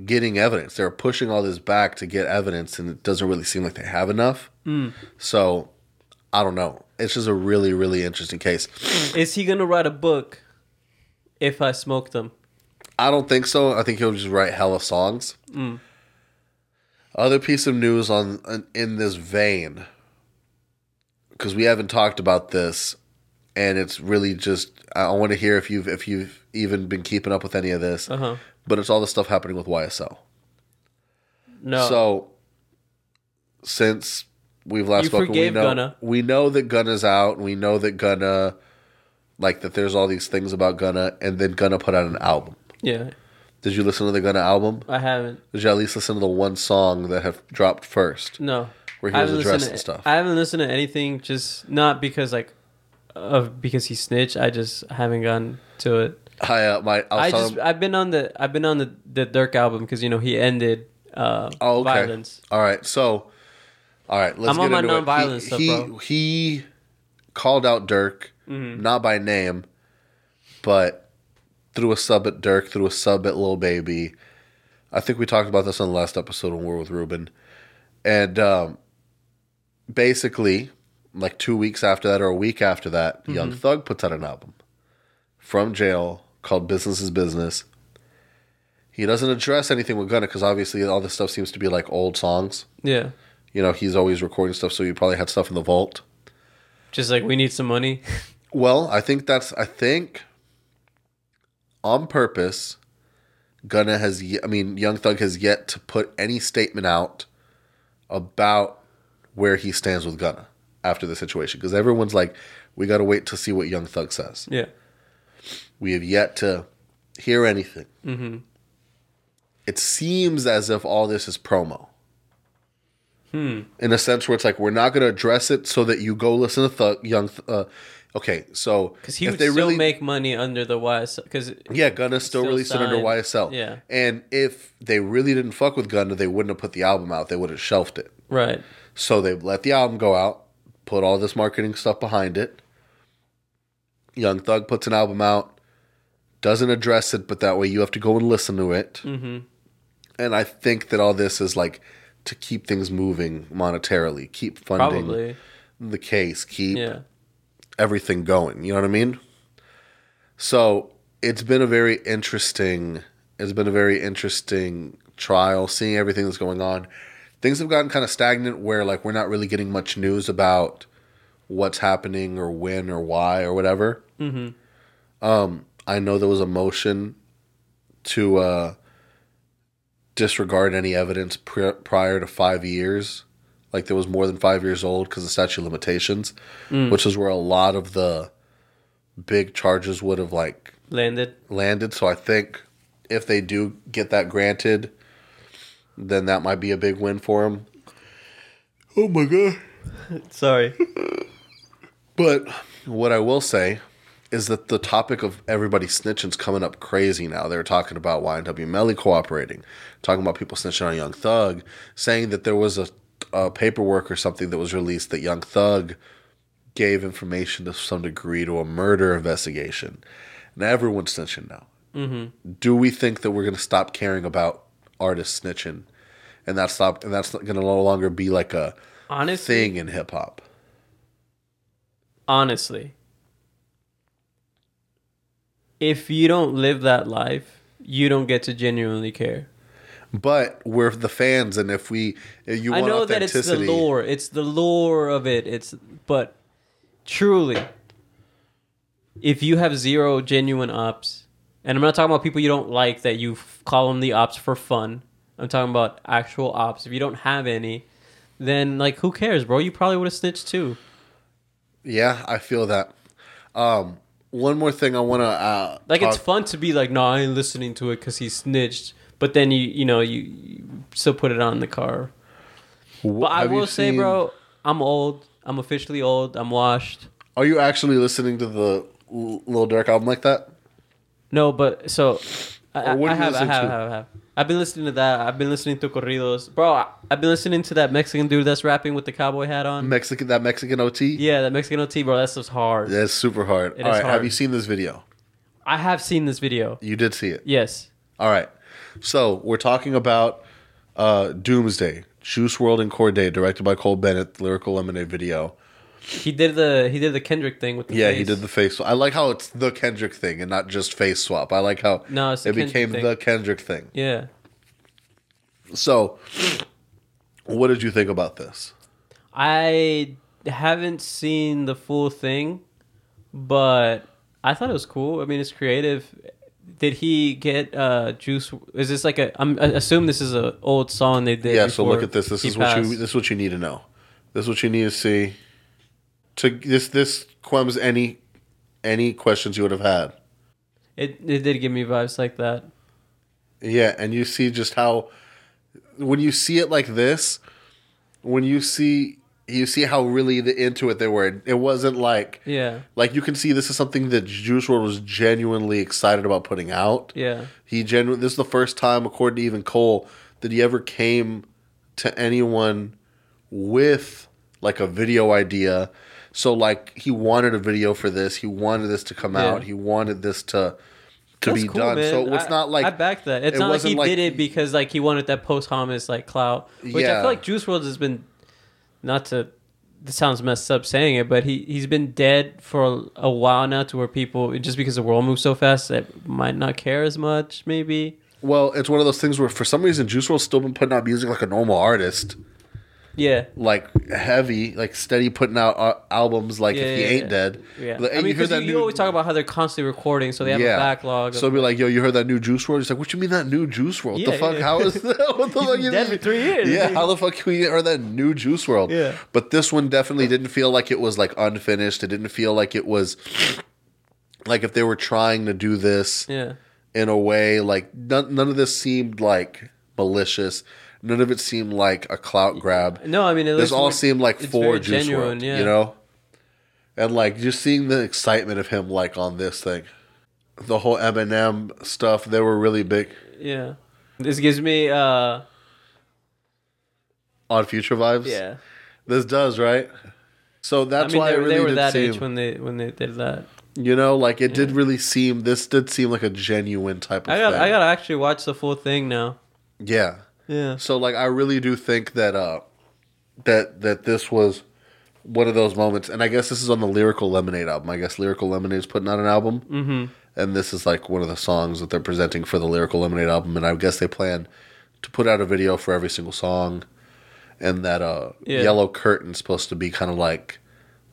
getting evidence. They were pushing all this back to get evidence, and it doesn't really seem like they have enough. Hmm. So I don't know. It's just a really, really interesting case. Is he gonna write a book if I smoke them? I don't think so. I think he'll just write hella songs. Other piece of news on in this vein, because we haven't talked about this, and it's really just I want to hear if you've if you've even been keeping up with any of this. Uh huh. But it's all the stuff happening with YSL. No. So since we've last You spoken, we know Gunna. we know that Gunna's out. and We know that Gunna, like that. There's all these things about Gunna, and then Gunna put out an album. yeah, Did you listen to the Gunna album? I haven't. Did you at least listen to the one song that have dropped first, No. where he I was haven't listened addressing to, stuff? I haven't listened to anything. Just not because like of because he snitched. I just haven't gotten to it. I uh, my I I just I've been on the I've been on the the Durk album because you know he ended uh Oh, okay. violence. All right, so all right, let's I'm get on my nonviolent he, stuff, he, bro. He called out Durk, Mm-hmm. not by name, but through a sub at Durk, through a sub at Lil Baby. I think we talked about this on the last episode when we were with Ruben, and um, basically, like two weeks after that or a week after that, Mm-hmm. Young Thug puts out an album from jail called "Business Is Business." He doesn't address anything with Gunna because obviously all this stuff seems to be like old songs. Yeah, You know, he's always recording stuff, so he probably had stuff in the vault. just like we need some money. Well, I think that's I think on purpose. Gunna has, I mean, Young Thug has yet to put any statement out about where he stands with Gunna after the situation because everyone's like, we got to wait to see what Young Thug says. yeah, We have yet to hear anything. Mm-hmm. It seems as if all this is promo. Hmm. In a sense where it's like we're not going to address it so that you go listen to Thug, Young. Th- uh, okay, so because he if would they still really make money under the YSL. Because yeah, Gunna still, still released it under. YSL. Yeah. and if they really didn't fuck with Gunna, they wouldn't have put the album out. They would have shelved it. right, So they let the album go out, put all this marketing stuff behind it. Young Thug puts an album out, doesn't address it, but that way you have to go and listen to it. mm-hmm. And I think that all this is like to keep things moving monetarily, keep funding probably the case, keep yeah. everything going. You know what I mean? So it's been a very interesting. It's been a very interesting trial, seeing everything that's going on. Things have gotten kind of stagnant, where like we're not really getting much news about what's happening or when or why or whatever. Mm-hmm. Um, I know there was a motion to uh, disregard any evidence pri prior to five years, like there was more than five years old because of statute of limitations, Mm. which is where a lot of the big charges would have like Landed. landed. So I think if they do get that granted, then that might be a big win for him. Oh my god! Sorry. But what I will say is that the topic of everybody snitching's coming up crazy now. They're talking about YNW Melly cooperating, talking about people snitching on Young Thug, saying that there was a, a paperwork or something that was released that Young Thug gave information to some degree to a murder investigation. And everyone's snitching now. Mm-hmm. Do we think that we're going to stop caring about artists snitching, and that's stop and that's going to no longer be like a Honestly, thing in hip hop? honestly, if you don't live that life, you don't get to genuinely care. But we're the fans, and if we, if you I want know that it's the authenticity, lore. It's the lore of it. It's but truly, if you have zero genuine ops, and I'm not talking about people you don't like that you f- call them the ops for fun. I'm talking about actual ops. If you don't have any, then like who cares, bro? You probably would have snitched too. yeah, I feel that. Um, one more thing I want to uh, Like it's fun to be like, no, I ain't listening to it because he snitched. But then you, you know, you, you still put it on the car. But I will say, seen- bro, I'm old. I'm officially old. I'm washed. Are you actually listening to the L- Lil Durk album like that? No, but so I, Or what I do you have, I have. I have, I have. I've been listening to that. I've been listening to corridos, bro. I- I've been listening to that Mexican dude that's rapping with the cowboy hat on. Mexican that Mexican OT. yeah, that Mexican OT, bro. That's just hard. That's super hard. It All right, have you seen this video? I have seen this video. You did see it. Yes. All right. So we're talking about uh, Doomsday, Juice WRLD and Cordae, directed by Cole Bennett, lyrical lemonade video. He did the he did the Kendrick thing with the Yeah, face. he did the face. I like how it's the Kendrick thing and not just face swap. I like how No, it's the it Kendrick became thing. the Kendrick thing. Yeah. So, what did you think about this? I haven't seen the full thing, but I thought it was cool. I mean, it's creative. Did he get uh juice? Is this like a? I'm, I assume this is an old song they did. yeah. So look at this. This is what you. This is what you need to know. This is what you need to see. To this this quems any any questions you would have had. It it did give me vibes like that. Yeah, and you see just how when you see it like this, when you see you see how really the, into it they were. It wasn't like Yeah. like you can see this is something that Juice WRLD was genuinely excited about putting out. Yeah. He genuinely. this is the first time, according to even Cole, that he ever came to anyone with like a video idea. So like he wanted a video for this. He wanted this to come Yeah. out. He wanted this to to That's be cool, done. man. So it's I- not like I back that. It's it not like he like- did it because like he wanted that posthumous like clout. Which I feel like Juice WRLD has been not to. This sounds messed up saying it, but he he's been dead for a, a while now, to where people just because the world moves so fast that might not care as much. Maybe. Well, it's one of those things where for some reason Juice WRLD's still been putting out music like a normal artist, Yeah. like heavy, like steady putting out uh, albums. Like Yeah, if he yeah, ain't yeah. dead, Yeah. Like, I mean, you hear because you, you always talk about how they're constantly recording, so they have a backlog. So it'll be like, yo, you heard that new Juice WRLD? He's like, what you mean that new Juice WRLD? Yeah, the fuck? yeah. How is that? What the fuck you dead mean? for three years. Yeah, how the fuck can we heard that new Juice WRLD? Yeah. But this one definitely didn't feel like it was like unfinished. It didn't feel like it was like if they were trying to do this yeah. in a way like none, none of this seemed like malicious. None of it seemed like a clout grab. No, I mean, it This looks all seemed like for Juice genuine, WRLD, yeah. you know? And like just seeing the excitement of him like on this thing. The whole Eminem stuff, they were really big Yeah. This gives me uh on future vibes. yeah. This does, right? So that's I mean, why they, it really they were did that seem, age when they when they did that. you know, like it did really seem this did seem like a genuine type of I got thing. I got to actually watch the full thing now. yeah. Yeah. So like I really do think that uh that that this was one of those moments and I guess this is on the Lyrical Lemonade album. I guess Lyrical Lemonade is putting out an album. Mm-hmm. And this is like one of the songs that they're presenting for the Lyrical Lemonade album and I guess they plan to put out a video for every single song and that uh Yeah. Yellow Curtain's supposed to be kind of like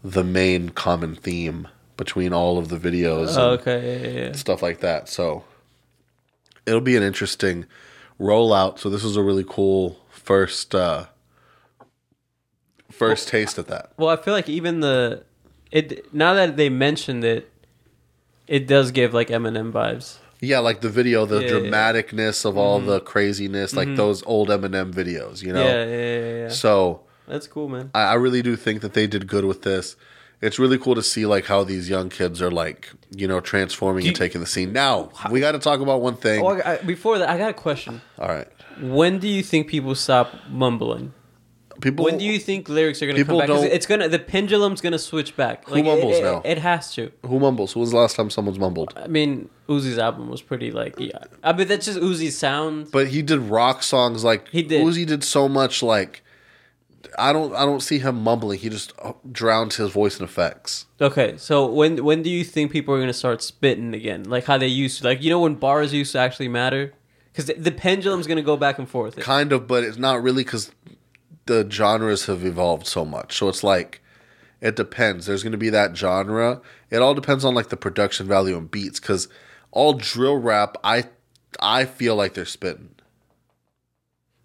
the main common theme between all of the videos Oh, and okay. Yeah, yeah, yeah. stuff like that. So it'll be an interesting rollout. So this is a really cool first uh first taste of that. Well, I feel like even the it now that they mentioned it, it does give like Eminem vibes. Yeah, like the video, the Yeah, yeah, yeah. dramaticness of all the craziness, like those old Eminem videos, you know. Yeah, yeah, yeah, yeah. So That's cool, man. I, I really do think that they did good with this. It's really cool to see like how these young kids are like, you know, transforming and taking the scene. Now we got to talk about one thing. Oh, I, before that, I got a question. all right, When do you think people stop mumbling? people. When do you think lyrics are going to come don't- it's gonna the pendulum's going to switch back. Who mumbles it, it, now? It has to. who mumbles? Who was the last time someone's mumbled? I mean, Uzi's album was pretty like yeah. I mean, that's just Uzi's sound. But he did rock songs like He did. Uzi did so much like I don't I don't see him mumbling. He just uh, drowns his voice in effects. Okay, so when when do you think people are going to start spitting again? Like how they used to? Like you know when bars used to actually matter? Because the, the pendulum's going to go back and forth. Kind of, but it's not really because the genres have evolved so much. So it's like it depends. There's going to be that genre. It all depends on like the production value and beats. Because all drill rap, I I feel like they're spitting.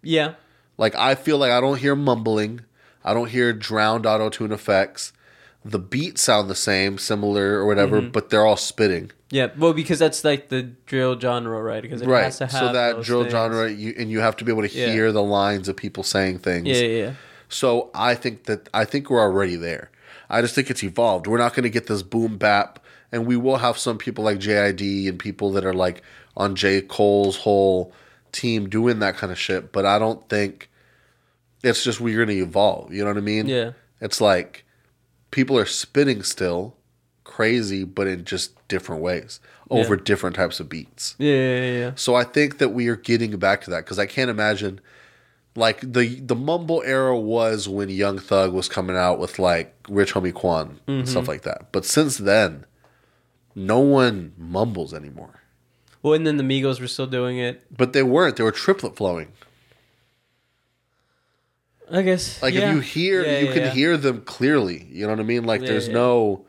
Yeah, Like I feel like I don't hear mumbling. I don't hear drowned auto tune effects. The beats sound the same, similar or whatever, Mm-hmm. but they're all spitting. yeah. Well, because that's like the drill genre, right? Because it right. has to have So that drill things. genre, you, and you have to be able to Yeah. hear the lines of people saying things. Yeah, yeah, yeah. So I think that I think we're already there. I just think it's evolved. We're not going to get this boom bap and we will have some people like JID and people that are like on J Cole's whole team doing that kind of shit. But I don't think it's just we're going to evolve. You know what I mean? Yeah. It's like people are spinning still crazy, but in just different ways over Yeah. different types of beats. Yeah, yeah, yeah. So I think that we are getting back to that because I can't imagine like the the mumble era was when Young Thug was coming out with like Rich Homie Quan and mm-hmm. stuff like that. But since then, no one mumbles anymore. Well, and then the Migos were still doing it. But they weren't. They were triplet flowing. I guess. Like yeah. if you hear, Yeah, you yeah, can hear them clearly. You know what I mean? Like there's no.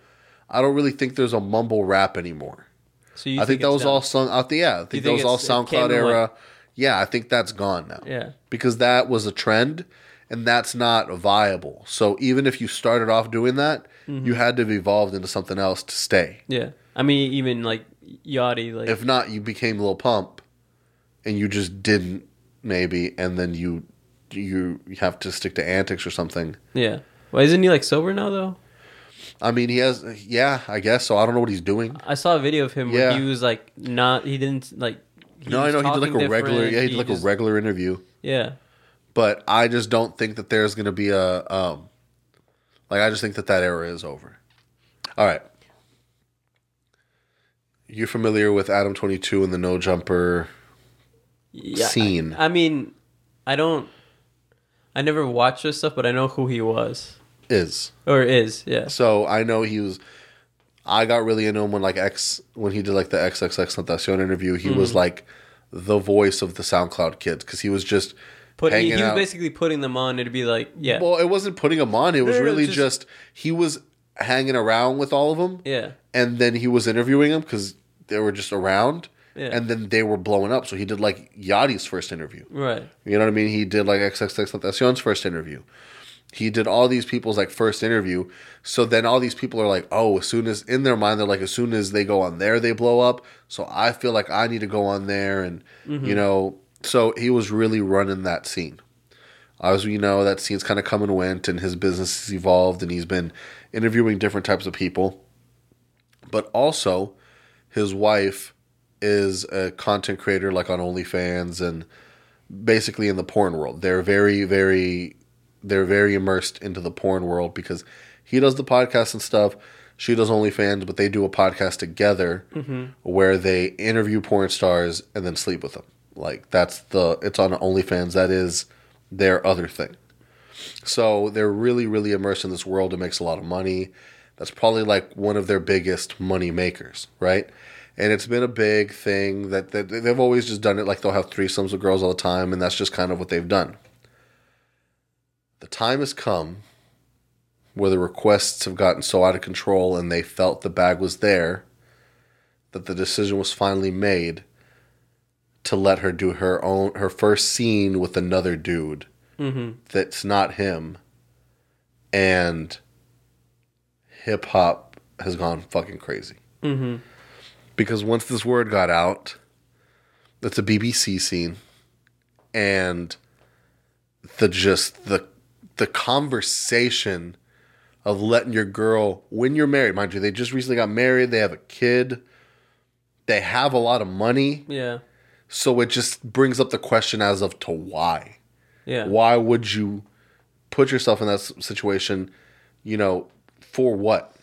I don't really think there's a mumble rap anymore. So you I think that was done? all sung out the yeah. I think, that was all it's- it came SoundCloud era. like- yeah, I think that's gone now. Yeah. Because that was a trend and that's not viable. So even if you started off doing that, Mm-hmm. you had to have evolved into something else to stay. Yeah. I mean, even like Yachty, like If not, you became Lil Pump and you just didn't maybe and then you you have to stick to antics or something. yeah. Well, isn't he like sober now though? I mean, he has yeah, I guess so. I don't know what he's doing. I saw a video of him where Yeah. he was like not. He didn't like. he no, I know he did like a regular yeah, he did like just- a regular interview. Yeah. but I just don't think that there's going to be a um like I just think that that era is over. All right. You're familiar with Adam 22 and the no jumper yeah scene. I, I mean, I don't. I never watched this stuff, but I know who he was is. or is. Yeah. So I know he was I got really into him when like X when he did like the XXX Tentacion interview, he was Mm-hmm. like the voice of the SoundCloud kids cuz he was just Put, he, he was basically putting them on. It'd be like, yeah, Well, it wasn't putting him on. It was no, really just- just he was hanging around with all of them. yeah, and then he was interviewing them because they were just around, Yeah. and then they were blowing up. So he did like Yachty's first interview. right. You know what I mean? He did like XXX Tentacion's first interview. He did all these people's like first interview. So then all these people are like, oh, as soon as in their mind they're like, as soon as they go on there, they blow up. So I feel like I need to go on there, and mm-hmm. you know, so he was really running that scene. As we know, that scene's kind of come and went, and his business has evolved, and he's been interviewing different types of people. But also, his wife is a content creator, like on OnlyFans, and basically in the porn world. They're very, very, they're very immersed into the porn world because he does the podcast and stuff. She does OnlyFans, but they do a podcast together mm-hmm. where they interview porn stars and then sleep with them. Like that's the it's on OnlyFans. That is their other thing. So they're really, really immersed in this world. It makes a lot of money. That's probably like one of their biggest money makers, right? And it's been a big thing that, that they've always just done it. Like they'll have threesomes with girls all the time, and that's just kind of what they've done. The time has come where the requests have gotten so out of control and they felt the bag was there that the decision was finally made to let her do her own her first scene with another dude Mm-hmm. that's not him and hip hop has gone fucking crazy Mm-hmm. because once this word got out it's a BBC scene and the just the the conversation of letting your girl when you're married mind you they just recently got married they have a kid they have a lot of money Yeah. so it just brings up the question as of to why Yeah. why would you put yourself in that situation you know for what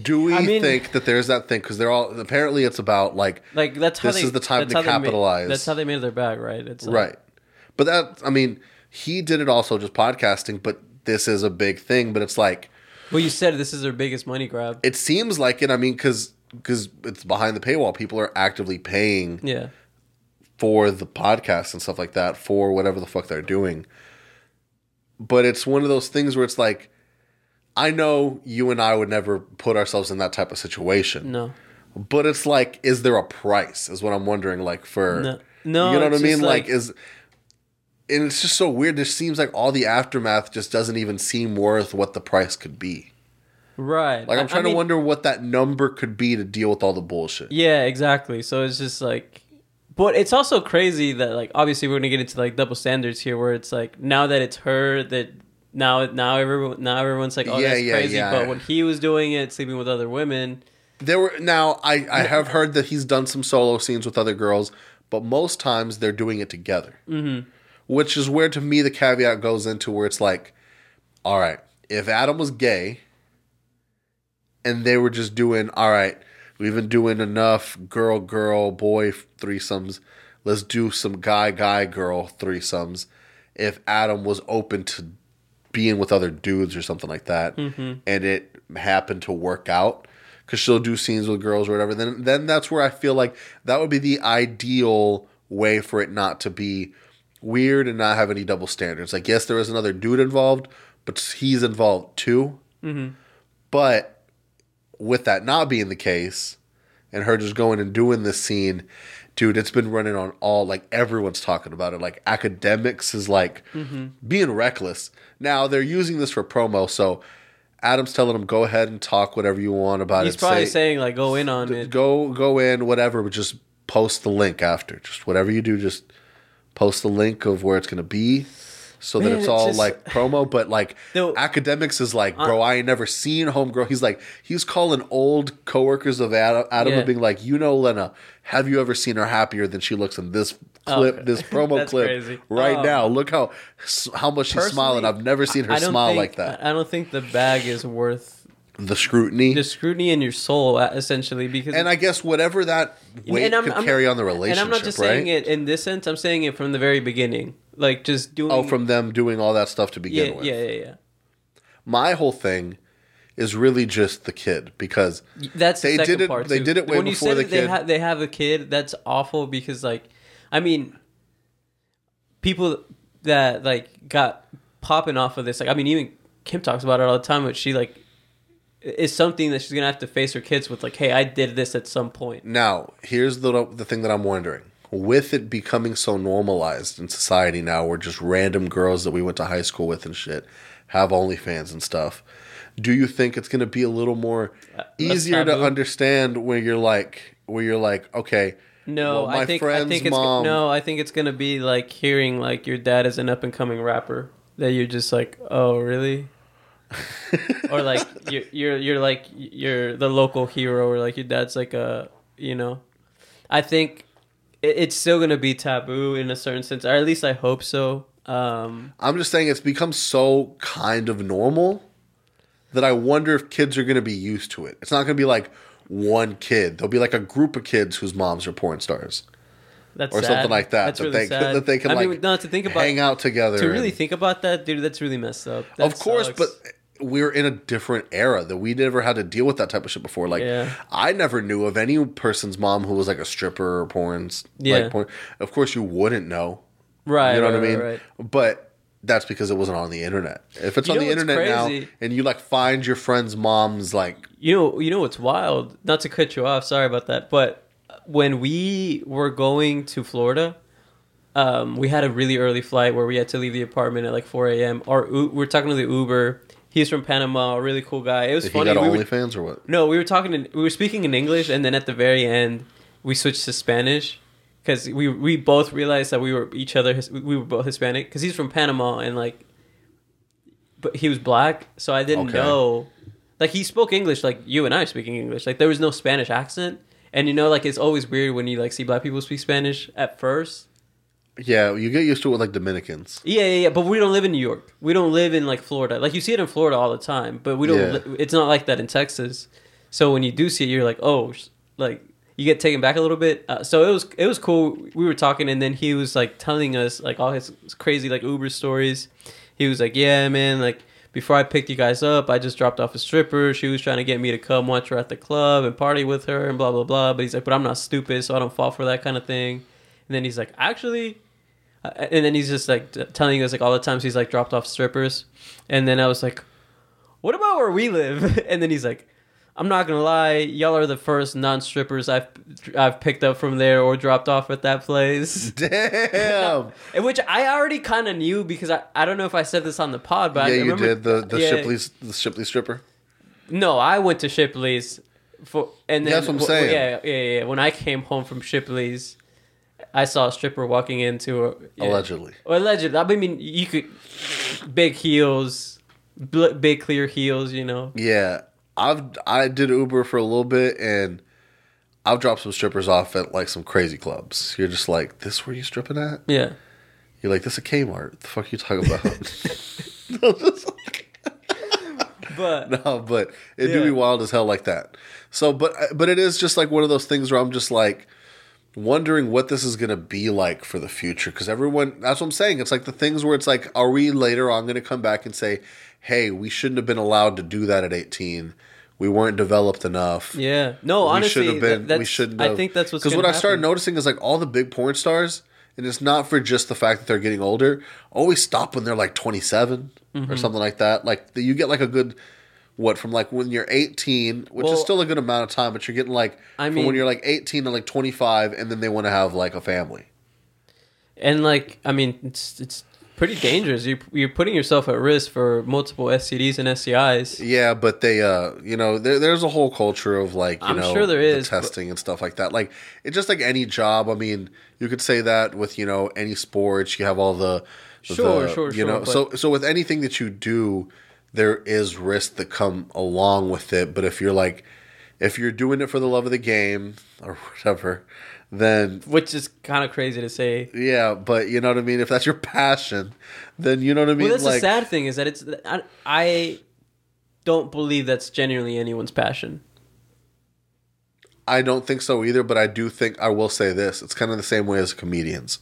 do we I mean- think that there's that thing because they're all apparently it's about like Like that's how This they, is the time to they made- capitalize. that's how they made their bag, right? It's like, right but that i mean he did it also just podcasting but this is a big thing but it's like Well, you said this is their biggest money grab. it seems like it i mean because because it's behind the paywall people are actively paying Yeah. For the podcast and stuff like that for whatever the fuck they're doing. But it's one of those things where it's like, I know you and I would never put ourselves in that type of situation. No. But it's like, is there a price? Is what I'm wondering. Like for, No. No. you know what I mean? just Like, is, and it's just so weird. It seems like all the aftermath just doesn't even seem worth what the price could be. right. Like I'm I- I trying mean, to wonder what that number could be to deal with all the bullshit. Yeah, exactly. So it's just like, but it's also crazy that like obviously we're gonna get into like double standards here, where it's like now that it's her that now now everyone now everyone's like oh Yeah, that's yeah, crazy, yeah. but when he was doing it, sleeping with other women, There were now I I have heard that he's done some solo scenes with other girls, but most times they're doing it together. Mm-hmm. Which is where to me the caveat goes into where it's like, all right, if Adam was gay, and they were just doing all right, we've been doing enough girl girl boy threesomes, let's do some guy guy girl threesomes. If Adam was open to being with other dudes or something like that, mm-hmm. and it happened to work out because she'll do scenes with girls or whatever, then then that's where I feel like that would be the ideal way for it not to be weird and not have any double standards. Like yes, there is another dude involved, but he's involved too. Mm-hmm. But with that not being the case, and her just going and doing this scene, dude, it's been running on all like everyone's talking about it. Like Akademiks is like mm-hmm. being reckless. Now they're using this for promo, so Adam's telling them go ahead and talk whatever you want about He's it. He's probably Say- saying like go in on it. go go in whatever, but just post the link after. Just whatever you do, just post the link of where it's gonna be. So that Man, it's it's all just- like promo, but like No. Akademiks is like, bro, I ain't never seen homegirl. He's like, he's calling old coworkers of Adam, Adam Yeah. and being like, you know, Lena, have you ever seen her happier than she looks in this clip, okay. this promo clip crazy. right Oh. now? Look how how much she's smiling. I've never seen her smile think- like that. I don't think the bag is worth The scrutiny, the scrutiny in your soul, uh, essentially, because and I guess whatever that weight I'm- could I'm- carry on the relationship, And I'm not just right? saying it in this sense. I'm saying it from the very beginning, like just doing. Oh, from them doing all that stuff to yeah, begin with. yeah, yeah, yeah. My whole thing is really just the kid because That's the They second did it- part. they too. did it way when you before say the that they, kid. ha- they have a kid. That's awful because, like, I mean, people that like got popping off of this. Like, I mean, even Kim talks about it all the time. But she like is something that she's gonna have to face her kids with. Like, hey, I did this at some point. now here's the the thing that I'm wondering. With it becoming so normalized in society now, where just random girls that we went to high school with and shit have OnlyFans and stuff, do you think it's going to be a little more uh, easier to understand where you're like, where you're like, okay, No, well, my I think I friend's think it's mom, no. I think it's gonna be like hearing like your dad is an up and coming rapper that you're just like, oh really? or like you're, you're you're like you're the local hero, or like your dad's like a you know. I think it's still gonna be taboo in a certain sense, or at least I hope so. Um, I'm just saying it's become so kind of normal that I wonder if kids are going to be used to it. It's not going to be like one kid. There'll be like a group of kids whose moms are porn stars that's or sad. something like that. That's that, really they, sad. that they can I like mean, not to think about hang out together. to really and- think about that, dude. That's really messed up. That of course, sucks. but we're in a different era that we never had to deal with that type of shit before. Like, Yeah. I never knew of any person's mom who was like a stripper or porn. Yeah. Like porn. Of course, you wouldn't know. right, You know right, what I mean? Right, right. But that's because it wasn't on the internet. If it's You on the internet crazy? now, and you like find your friend's mom's like You know, you know what's wild? Not to cut you off, sorry about that. But when we were going to Florida, um, we had a really early flight where we had to leave the apartment at like 4 a.m. Or U- we're talking to the Uber. He's from Panama, a really cool guy. It was he funny. got we OnlyFans or what? no, we were talking. In, we were speaking in English, and then at the very end, we switched to Spanish because we we both realized that we were each other. his- We were both Hispanic because he's from Panama, and like, but he was black, so I didn't Okay. know. Like he spoke English, like you and I are speaking English. Like there was no Spanish accent, and you know, like it's always weird when you like see black people speak Spanish at first. Yeah, you get used to it with like Dominicans. Yeah, yeah, yeah. But we don't live in New York. We don't live in like Florida. Like you see it in Florida all the time, but we don't. Yeah. Li- it's not like that in Texas. So when you do see it, you're like, oh, like you get taken back a little bit. Uh, so it was it was cool. We were talking, and then he was like telling us like all his crazy like Uber stories. He was like, yeah, man, like. Before I picked you guys up, I just dropped off a stripper. She was trying to get me to come watch her at the club and party with her and blah blah blah. But he's like, but I'm not stupid, so I don't fall for that kind of thing. And then he's like, actually, Uh, and then he's just like t- telling us like all the times he's like dropped off strippers and then i was like what about where we live and then he's like i'm not gonna lie y'all are the first non-strippers i've i've picked up from there or dropped off at that place Damn. And which i already kind of knew because I, I don't know if i said this on the pod but yeah, I you remember, did the the yeah. Shipley's the Shipley stripper. no i went to shipley's for and then That's what I'm saying. yeah, yeah yeah when i came home from shipley's i saw a stripper walking into a yeah. Allegedly. Well, allegedly. I mean, you could big heels, bl- big clear heels. You know. Yeah. I've I did Uber for a little bit and I've dropped some strippers off at like some crazy clubs. You're just like, this where you stripping at? Yeah. You're like, this a Kmart. The fuck are you talking about? But no, but it do be wild as hell like that. So, but but it is just like one of those things where I'm just like wondering what this is gonna be like for the future. Because everyone, that's what I'm saying. It's like the things where it's like, are we later on gonna come back and say, hey, we shouldn't have been allowed to do that at 18. We weren't developed enough. yeah, no, we honestly, should have been. that- we shouldn't. I think that's what's because what gonna I started noticing is like all the big porn stars, and it's not for just the fact that they're getting older. Always stop when they're like 27 Mm-hmm. or something like that. Like you get like a good. What from like when you're 18, which Well- is still a good amount of time, but you're getting like I from mean- when you're like 18 to like 25, and then they want to have like a family. And like, I mean, it's it's pretty dangerous. You you're putting yourself at risk for multiple STDs and STIs. Yeah, but they, uh, you know, there, there's a whole culture of like, you I'm know, sure there the is, but- testing and stuff like that. Like, it's just like any job. I mean, you could say that with you know any sports. You have all the, Sure, the- sure, you sure, know. So, so with anything that you do, there is risk that come along with it. But if you're like, if you're doing it for the love of the game or whatever, then Which is kind of crazy to say. yeah. But you know what I mean. If that's your passion, then you know what I mean. Well, that's like, the sad thing is that it's I, I don't believe that's genuinely anyone's passion. I don't think so either, but I do think I will say this. It's kind of the same way as comedians.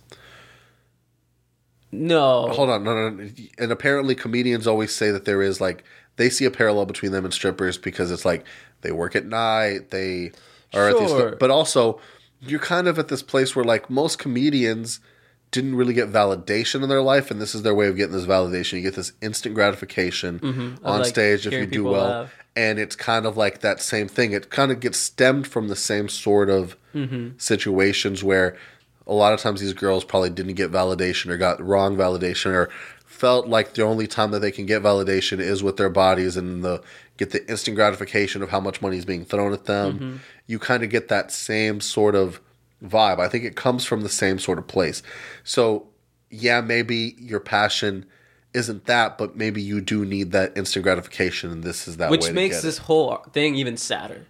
No, Hold on, no, no, no. And apparently, comedians always say that there is like they see a parallel between them and strippers because it's like they work at night, they are at Sure. these. But also, you're kind of at this place where like most comedians didn't really get validation in their life, and this is their way of getting this validation. You get this instant gratification of, on like, stage if you do well, laugh. and it's kind of like that same thing. It kind of gets stemmed from the same sort of Mm-hmm. situations where a lot of times these girls probably didn't get validation or got wrong validation or felt like the only time that they can get validation is with their bodies and the get the instant gratification of how much money is being thrown at them. Mm-hmm. You kind of get that same sort of vibe. I think it comes from the same sort of place. So, yeah, maybe your passion isn't that, but maybe you do need that instant gratification, and this is that way which makes this it. whole thing even sadder.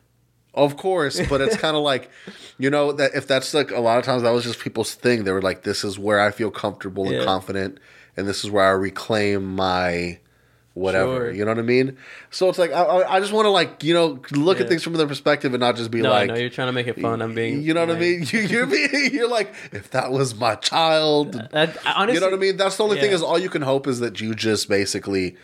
Of course, but it's kind of like, you know, that if that's like a lot of times that was just people's thing. They were like, "This is where I feel comfortable and Yeah. confident, and this is where I reclaim my whatever." Sure. You know what I mean? So it's like I- I, just want to like you know look at things from their perspective and not just be No, like, no, you're trying to make it fun. I'm being, you know what I mean? You, you're being, you're like, if that was my child, That, honestly, you know what I mean? That's the only thing is all you can hope is that you just basically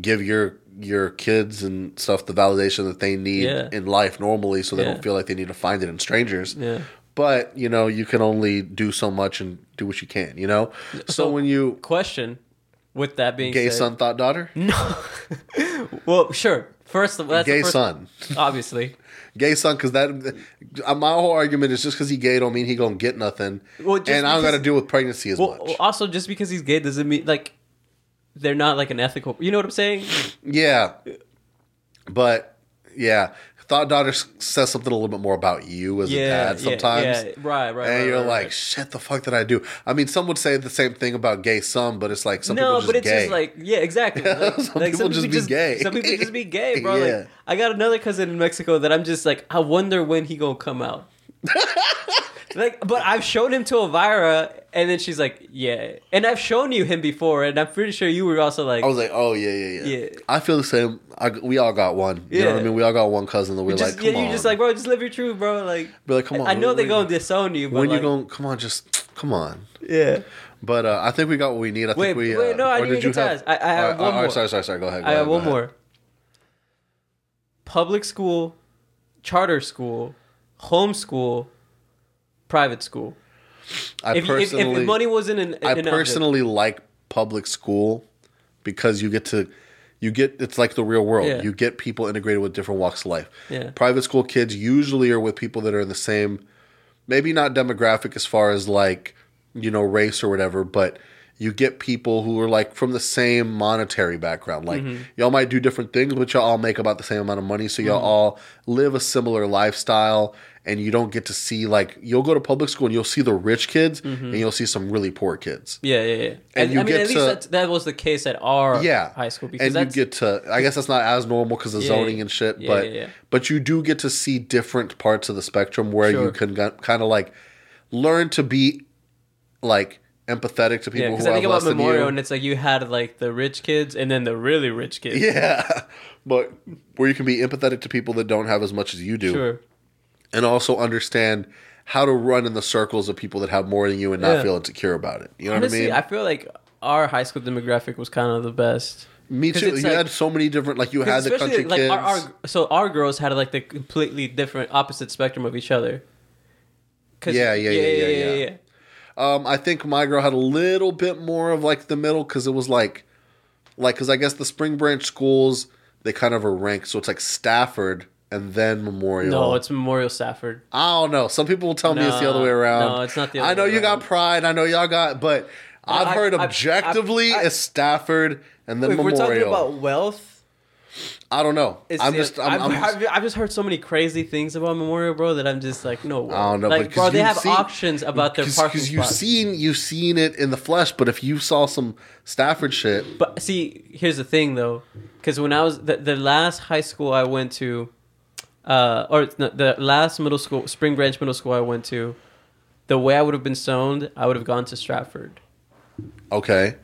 give your your kids and stuff the validation that they need Yeah. in life normally so they Yeah. don't feel like they need to find it in strangers. Yeah. But, you know, you can only do so much and do what you can, you know? So, So- when you Question. With that being gay said, son thought daughter? No. well, sure. First, that's the Gay first- son. Obviously. Gay son cuz that uh, my whole argument is just cuz he gay don't mean he going to get nothing. Well, and I don't got to deal with pregnancy as Well, much. well, also, just because he's gay doesn't mean like they're not like an ethical. You know what I'm saying? Yeah. But yeah, thought daughter says something a little bit more about you as a dad sometimes. Yeah, yeah. right, right. And right, you're right, like, right. shit, the fuck did I do? I mean, some would say the same thing about gay some, but it's like some no, people just but it's gay. just like, yeah, exactly. Like, Some like, people just be gay. Some people just be gay, bro. Yeah. Like, I got another cousin in Mexico that I'm just like, I wonder when he gonna come out. like, but I've shown him to Elvira, and then she's like, yeah. And I've shown you him before, and I'm pretty sure you were also like, I was like, oh yeah, yeah, yeah. Yeah. I feel the same. I, we all got one. You know what I mean? We all got one cousin that we're just, like, come yeah, on. you just like, bro, just live your truth, bro. Like, Be like, come on. I know they when- gonna disown you, but When like, you going? Come on, just come on. yeah. But uh, I think we got what we need. I Wait, think we. wait, uh, no, I didn't did you have? I- I have right, one more. Sorry, sorry, sorry. Go ahead. Go I have go one ahead. more. Public school, charter school, homeschool, private school. I If, personally, if, if money wasn't an, I an object- personally like public school because you get to you get it's like the real world. Yeah. You get people integrated with different walks of life. Yeah. Private school kids usually are with people that are in the same maybe not demographic as far as like, you know, race or whatever, but you get people who are like from the same monetary background. Like Mm-hmm. y'all might do different things, but y'all all make about the same amount of money. So y'all all live a similar lifestyle and you don't get to see like you'll go to public school and you'll see the rich kids Mm-hmm. and you'll see some really poor kids. Yeah, yeah, yeah. And you I mean, get at to- that, that was the case at our Yeah, high school because and you get to. I guess that's not as normal because of Yeah, zoning yeah. and shit, Yeah, but but you do get to see different parts of the spectrum where you Sure. can kind of like learn to be like empathetic to yeah. people Because who I think about Memorial, and it's like you had like the rich kids and then the really rich kids. Yeah, but where you can be empathetic to people that don't have as much as you do, Sure. and also understand how to run in the circles of people that have more than you and not Yeah. feel insecure about it. You know Honestly, what I mean? I feel like our high school demographic was kind of the best. Me too. You like- had so many different, like you had the country like kids. our, our so our girls had like the completely different opposite spectrum of each other. 'Cause- Yeah, yeah, yeah, yeah, yeah. Um, I think my girl had a little bit more of like the middle because it was like, like because I guess the Spring Branch schools they kind of are ranked, so it's like Stratford and then Memorial. No, it's Memorial Stratford. I don't know. Some people will tell me it's the other way around. no, it's not the I know you got. Pride. I know y'all got, but I've I- heard I- I- objectively I- it's Stratford and then If we're talking about wealth, I don't know. it's I'm just. I'm, I've, I'm I've, I've just heard so many crazy things about Memorial, bro, that I'm just like, no. I don't know, Like, bro, they have seen- auctions about their parking because you've spots. seen you've seen it in the flesh. But if you saw some Stratford shit, But see, here's the thing though, because when I was the, the last high school I went to, uh, or no, the last middle school, Spring Branch Middle School I went to, the way I would have been stoned, I would have gone to Stratford. Okay.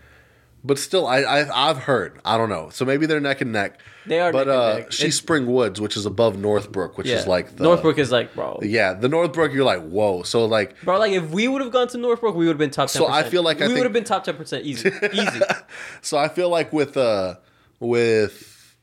But still, I, I I've heard. I don't know. So maybe they're neck and neck. They are But neck and uh, neck. she's It's- Spring Woods, which is above Northbrook, which Yeah, is like the Northbrook is like, bro, Yeah, the Northbrook. You're like, whoa. So like, bro. Like if we would have gone to Northbrook, we would have been top. 10%. So I feel like I we would have been top ten percent easy, easy. so I feel like with uh with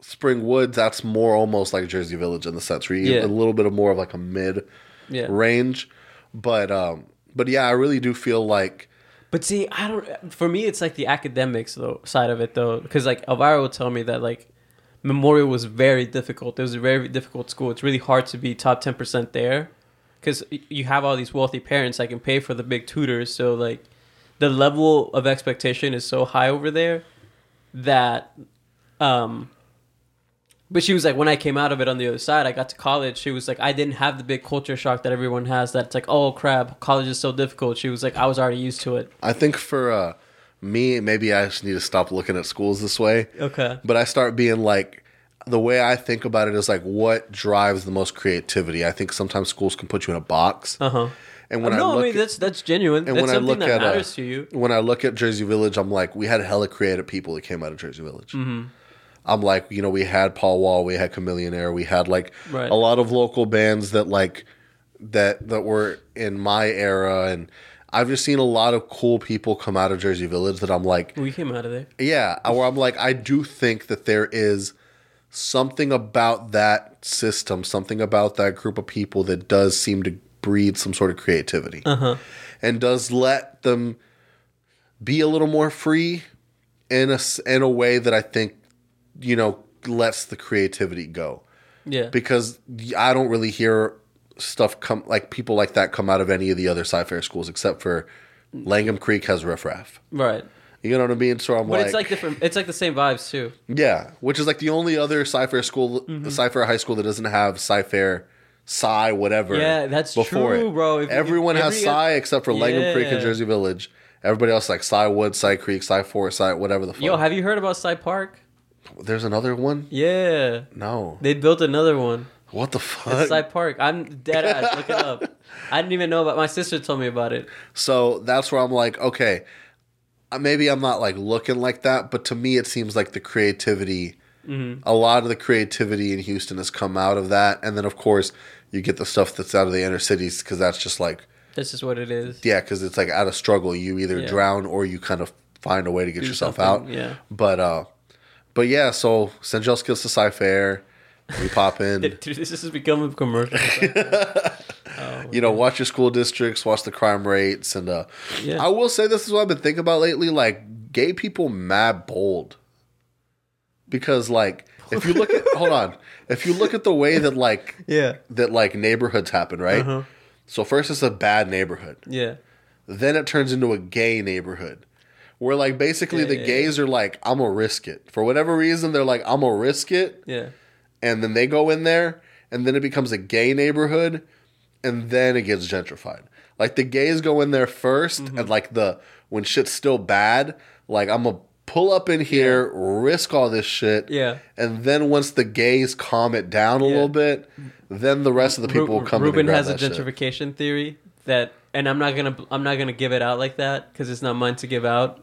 Spring Woods, that's more almost like Jersey Village in the sense where you Yeah. a little bit of more of like a mid Yeah. range. But um, but yeah, I really do feel like But see, I don't. For me, it's like the academics though side of it though, because like Elvira will tell me that like Memorial was very difficult. It was a very difficult school. It's really hard to be top ten percent there, because you have all these wealthy parents that can pay for the big tutors. So like, the level of expectation is so high over there that, um. But she was like, when I came out of it on the other side, I got to college. She was like, I didn't have the big culture shock that everyone has. That's like, oh crap, college is so difficult. She was like, I was already used to it. I think for uh me, maybe I just need to stop looking at schools this way. Okay. But I start being like the way I think about it is like what drives the most creativity. I think sometimes schools can put you in a box. Uh huh. And when I no, I, look mean at- that's that's genuine. And that's when I look at uh, you. when I look at Jersey Village, I'm like, we had hella creative people that came out of Jersey Village. Mm-hmm. I'm like, you know, we had Paul Wall, we had Chamillionaire, we had like Right. a lot of local bands that like that that were in my era, and I've just seen a lot of cool people come out of Jersey Village that I'm like, We came out of there. yeah, where I'm like, I do think that there is something about that system, something about that group of people that does seem to breed some sort of creativity Uh-huh. and does let them be a little more free in a, in a way that I think, you know, lets the creativity go. Yeah. Because I don't really hear stuff come like people like that come out of any of the other Cy-Fair schools except for Langham Creek has Riff Raff. right. You know what I mean? So I'm But like, it's like different. It's like the same vibes too. yeah, which is like the only other Cy-Fair school, Mm-hmm. the Cy-Fair high school that doesn't have Cy-Fair, sci whatever. Yeah, that's true, bro. If- if Everyone has every- sci except for Langham Creek and Jersey Village. Everybody else like Cy Wood, Cy Creek, Sci Forest, Sci whatever the fuck. Yo, have you heard about Cy Park? There's another one. Yeah, No, they built another one. what the It's fuck? Cy Park. I'm dead ass. Look it up. I didn't even know about. My sister told me about it. So that's where I'm like, okay, uh, maybe I'm not like looking like that, but to me, it seems like the creativity, Mm-hmm. a lot of the creativity in Houston has come out of that. And then, of course, you get the stuff that's out of the inner cities because that's just like, this is what it is. yeah, because it's like out of struggle, you either Yeah. drown or you kind of find a way to get Do yourself out. Yeah. But, uh, but yeah, so St. Joe's Kills to Cy-Fair. We pop in, Dude, this has become a commercial. oh, you know, watch your school districts, watch the crime rates, and uh, Yeah. I will say this is what I've been thinking about lately. Like, gay people mad bold because, like, if you look at hold on, if you look at the way that like yeah. that like neighborhoods happen, right? Uh-huh. So first it's a bad neighborhood, Yeah. then it turns into a gay neighborhood. Where like basically Yeah, the yeah, gays are like, I'm gonna risk it. For whatever reason, they're like, I'm gonna risk it Yeah. and then they go in there and then it becomes a gay neighborhood and then it gets gentrified. Like the gays go in there 1st Mm-hmm. and like the when shit's still bad, like I'm gonna pull up in here, risk all this shit, Yeah. and then once the gays calm it down a Yeah. little bit, then the rest of the people Ru- will come Ruben in and has a that shit. gentrification theory that, and I'm not gonna I'm not gonna give it out like that because it's not mine to give out.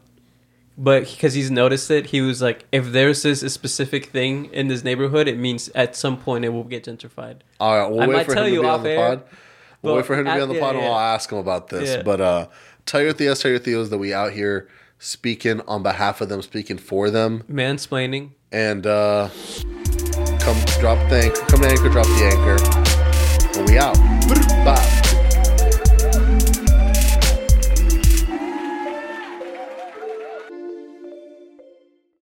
But because he's noticed it, he was like, if there's this a specific thing in this neighborhood, it means at some point it will get gentrified. All right, we'll I wait might for tell him to you be on the air, pod. We'll wait for him to be on the yeah, pod, and yeah. I'll ask him about this. Yeah. But uh, tell your Theos, tell your Theos that we out here speaking on behalf of them, speaking for them, Mansplaining. and uh, come drop the anchor, come to anchor, drop the anchor, and we out.